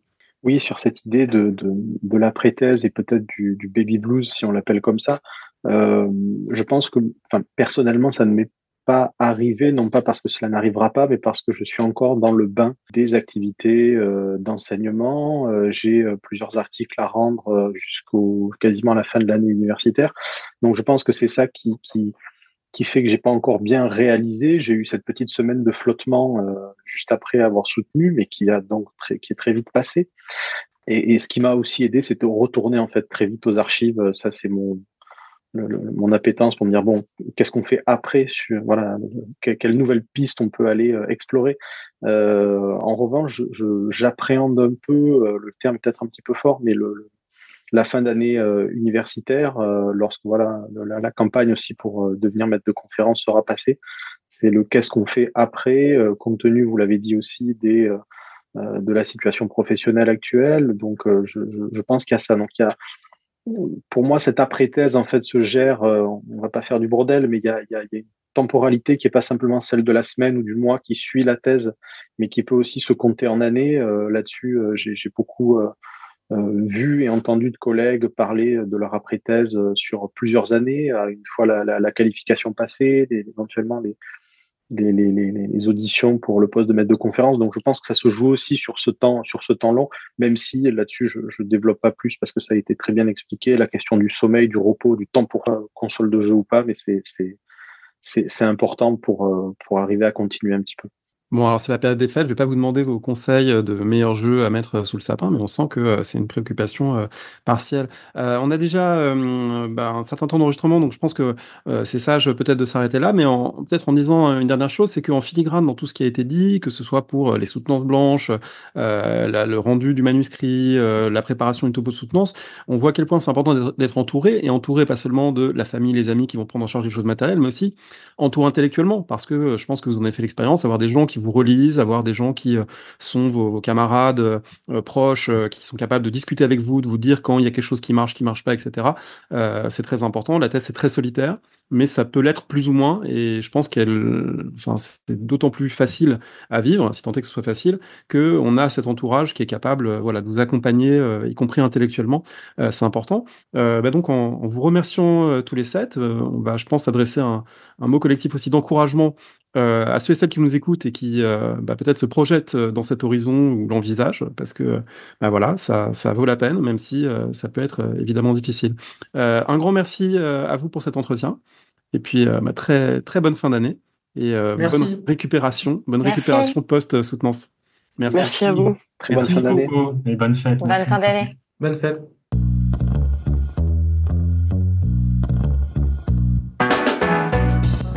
Oui, sur cette idée de, de, de la pré-thèse et peut-être du, du baby blues, si on l'appelle comme ça. Euh, je pense que, enfin, personnellement, ça ne m'est pas arrivé, non pas parce que cela n'arrivera pas, mais parce que je suis encore dans le bain des activités euh, d'enseignement. Euh, j'ai plusieurs articles à rendre jusqu'au quasiment à la fin de l'année universitaire. Donc, je pense que c'est ça qui, qui, qui fait que j'ai pas encore bien réalisé. J'ai eu cette petite semaine de flottement juste après avoir soutenu, mais qui a donc très, qui est très vite passé. Et, et ce qui m'a aussi aidé, c'est de retourner en fait très vite aux archives. Ça, c'est mon mon appétence pour me dire bon, qu'est-ce qu'on fait après sur voilà, quelle nouvelle piste on peut aller explorer. en revanche, j'appréhende un peu le terme peut-être un petit peu fort, mais la fin d'année universitaire, lorsque voilà la, campagne aussi pour devenir maître de conférence sera passée, c'est le qu'est-ce qu'on fait après, compte tenu, vous l'avez dit aussi, des euh, de la situation professionnelle actuelle. Donc, euh, je, je, pense qu'il y a ça. Donc, il y a, pour moi, cette après-thèse, en fait, se gère, euh, on va pas faire du bordel, mais il y a, une temporalité qui est pas simplement celle de la semaine ou du mois qui suit la thèse, mais qui peut aussi se compter en années. Là-dessus, j'ai beaucoup vu et entendu de collègues parler de leur après-thèse sur plusieurs années, une fois la qualification passée, éventuellement les, les, auditions pour le poste de maître de conférence. Donc, je pense que ça se joue aussi sur ce temps, sur ce temps long, même si là-dessus, je ne développe pas plus parce que ça a été très bien expliqué. La question du sommeil, du repos, du temps pour euh, console de jeu ou pas, mais c'est important pour, euh, pour arriver à continuer un petit peu. Bon, alors c'est la période des fêtes, je vais pas vous demander vos conseils de meilleurs jeux à mettre sous le sapin, mais on sent que euh, c'est une préoccupation euh, partielle. Euh, on a déjà bah, un certain temps d'enregistrement, donc je pense que c'est sage peut-être de s'arrêter là, mais peut-être en disant une dernière chose, c'est qu'en filigrane dans tout ce qui a été dit, que ce soit pour les soutenances blanches, le rendu du manuscrit, la préparation d'une topo soutenance, on voit à quel point c'est important d'être entouré, et entouré pas seulement de la famille, les amis qui vont prendre en charge les choses matérielles, mais aussi entouré intellectuellement, parce que je pense que vous en avez fait l'expérience, avoir des gens qui vous relisent, avoir des gens qui euh, sont vos, camarades euh, euh, proches, qui sont capables de discuter avec vous, de vous dire quand il y a quelque chose qui marche, qui marche pas, etc. c'est très important. La thèse c'est très solitaire, mais ça peut l'être plus ou moins. Et je pense qu'elle, enfin, c'est d'autant plus facile à vivre, si tant est que ce soit facile, que on a cet entourage qui est capable, voilà, de nous accompagner, y compris intellectuellement. c'est important. Bah donc, en, vous remerciant tous les sept, on va, je pense, adresser un mot collectif aussi d'encouragement euh, à ceux et celles qui nous écoutent et qui euh, bah, peut-être se projettent euh, dans cet horizon ou l'envisagent, parce que bah, voilà, ça, ça, vaut la peine, même si ça peut être évidemment difficile. un grand merci à vous pour cet entretien, et puis bah, très, très bonne fin d'année, et bonne récupération, bonne récupération post-soutenance. Merci. merci. à vous. Très bonne fin d'année. Et bonne fête. Bonne fin d'année. Bonne fête.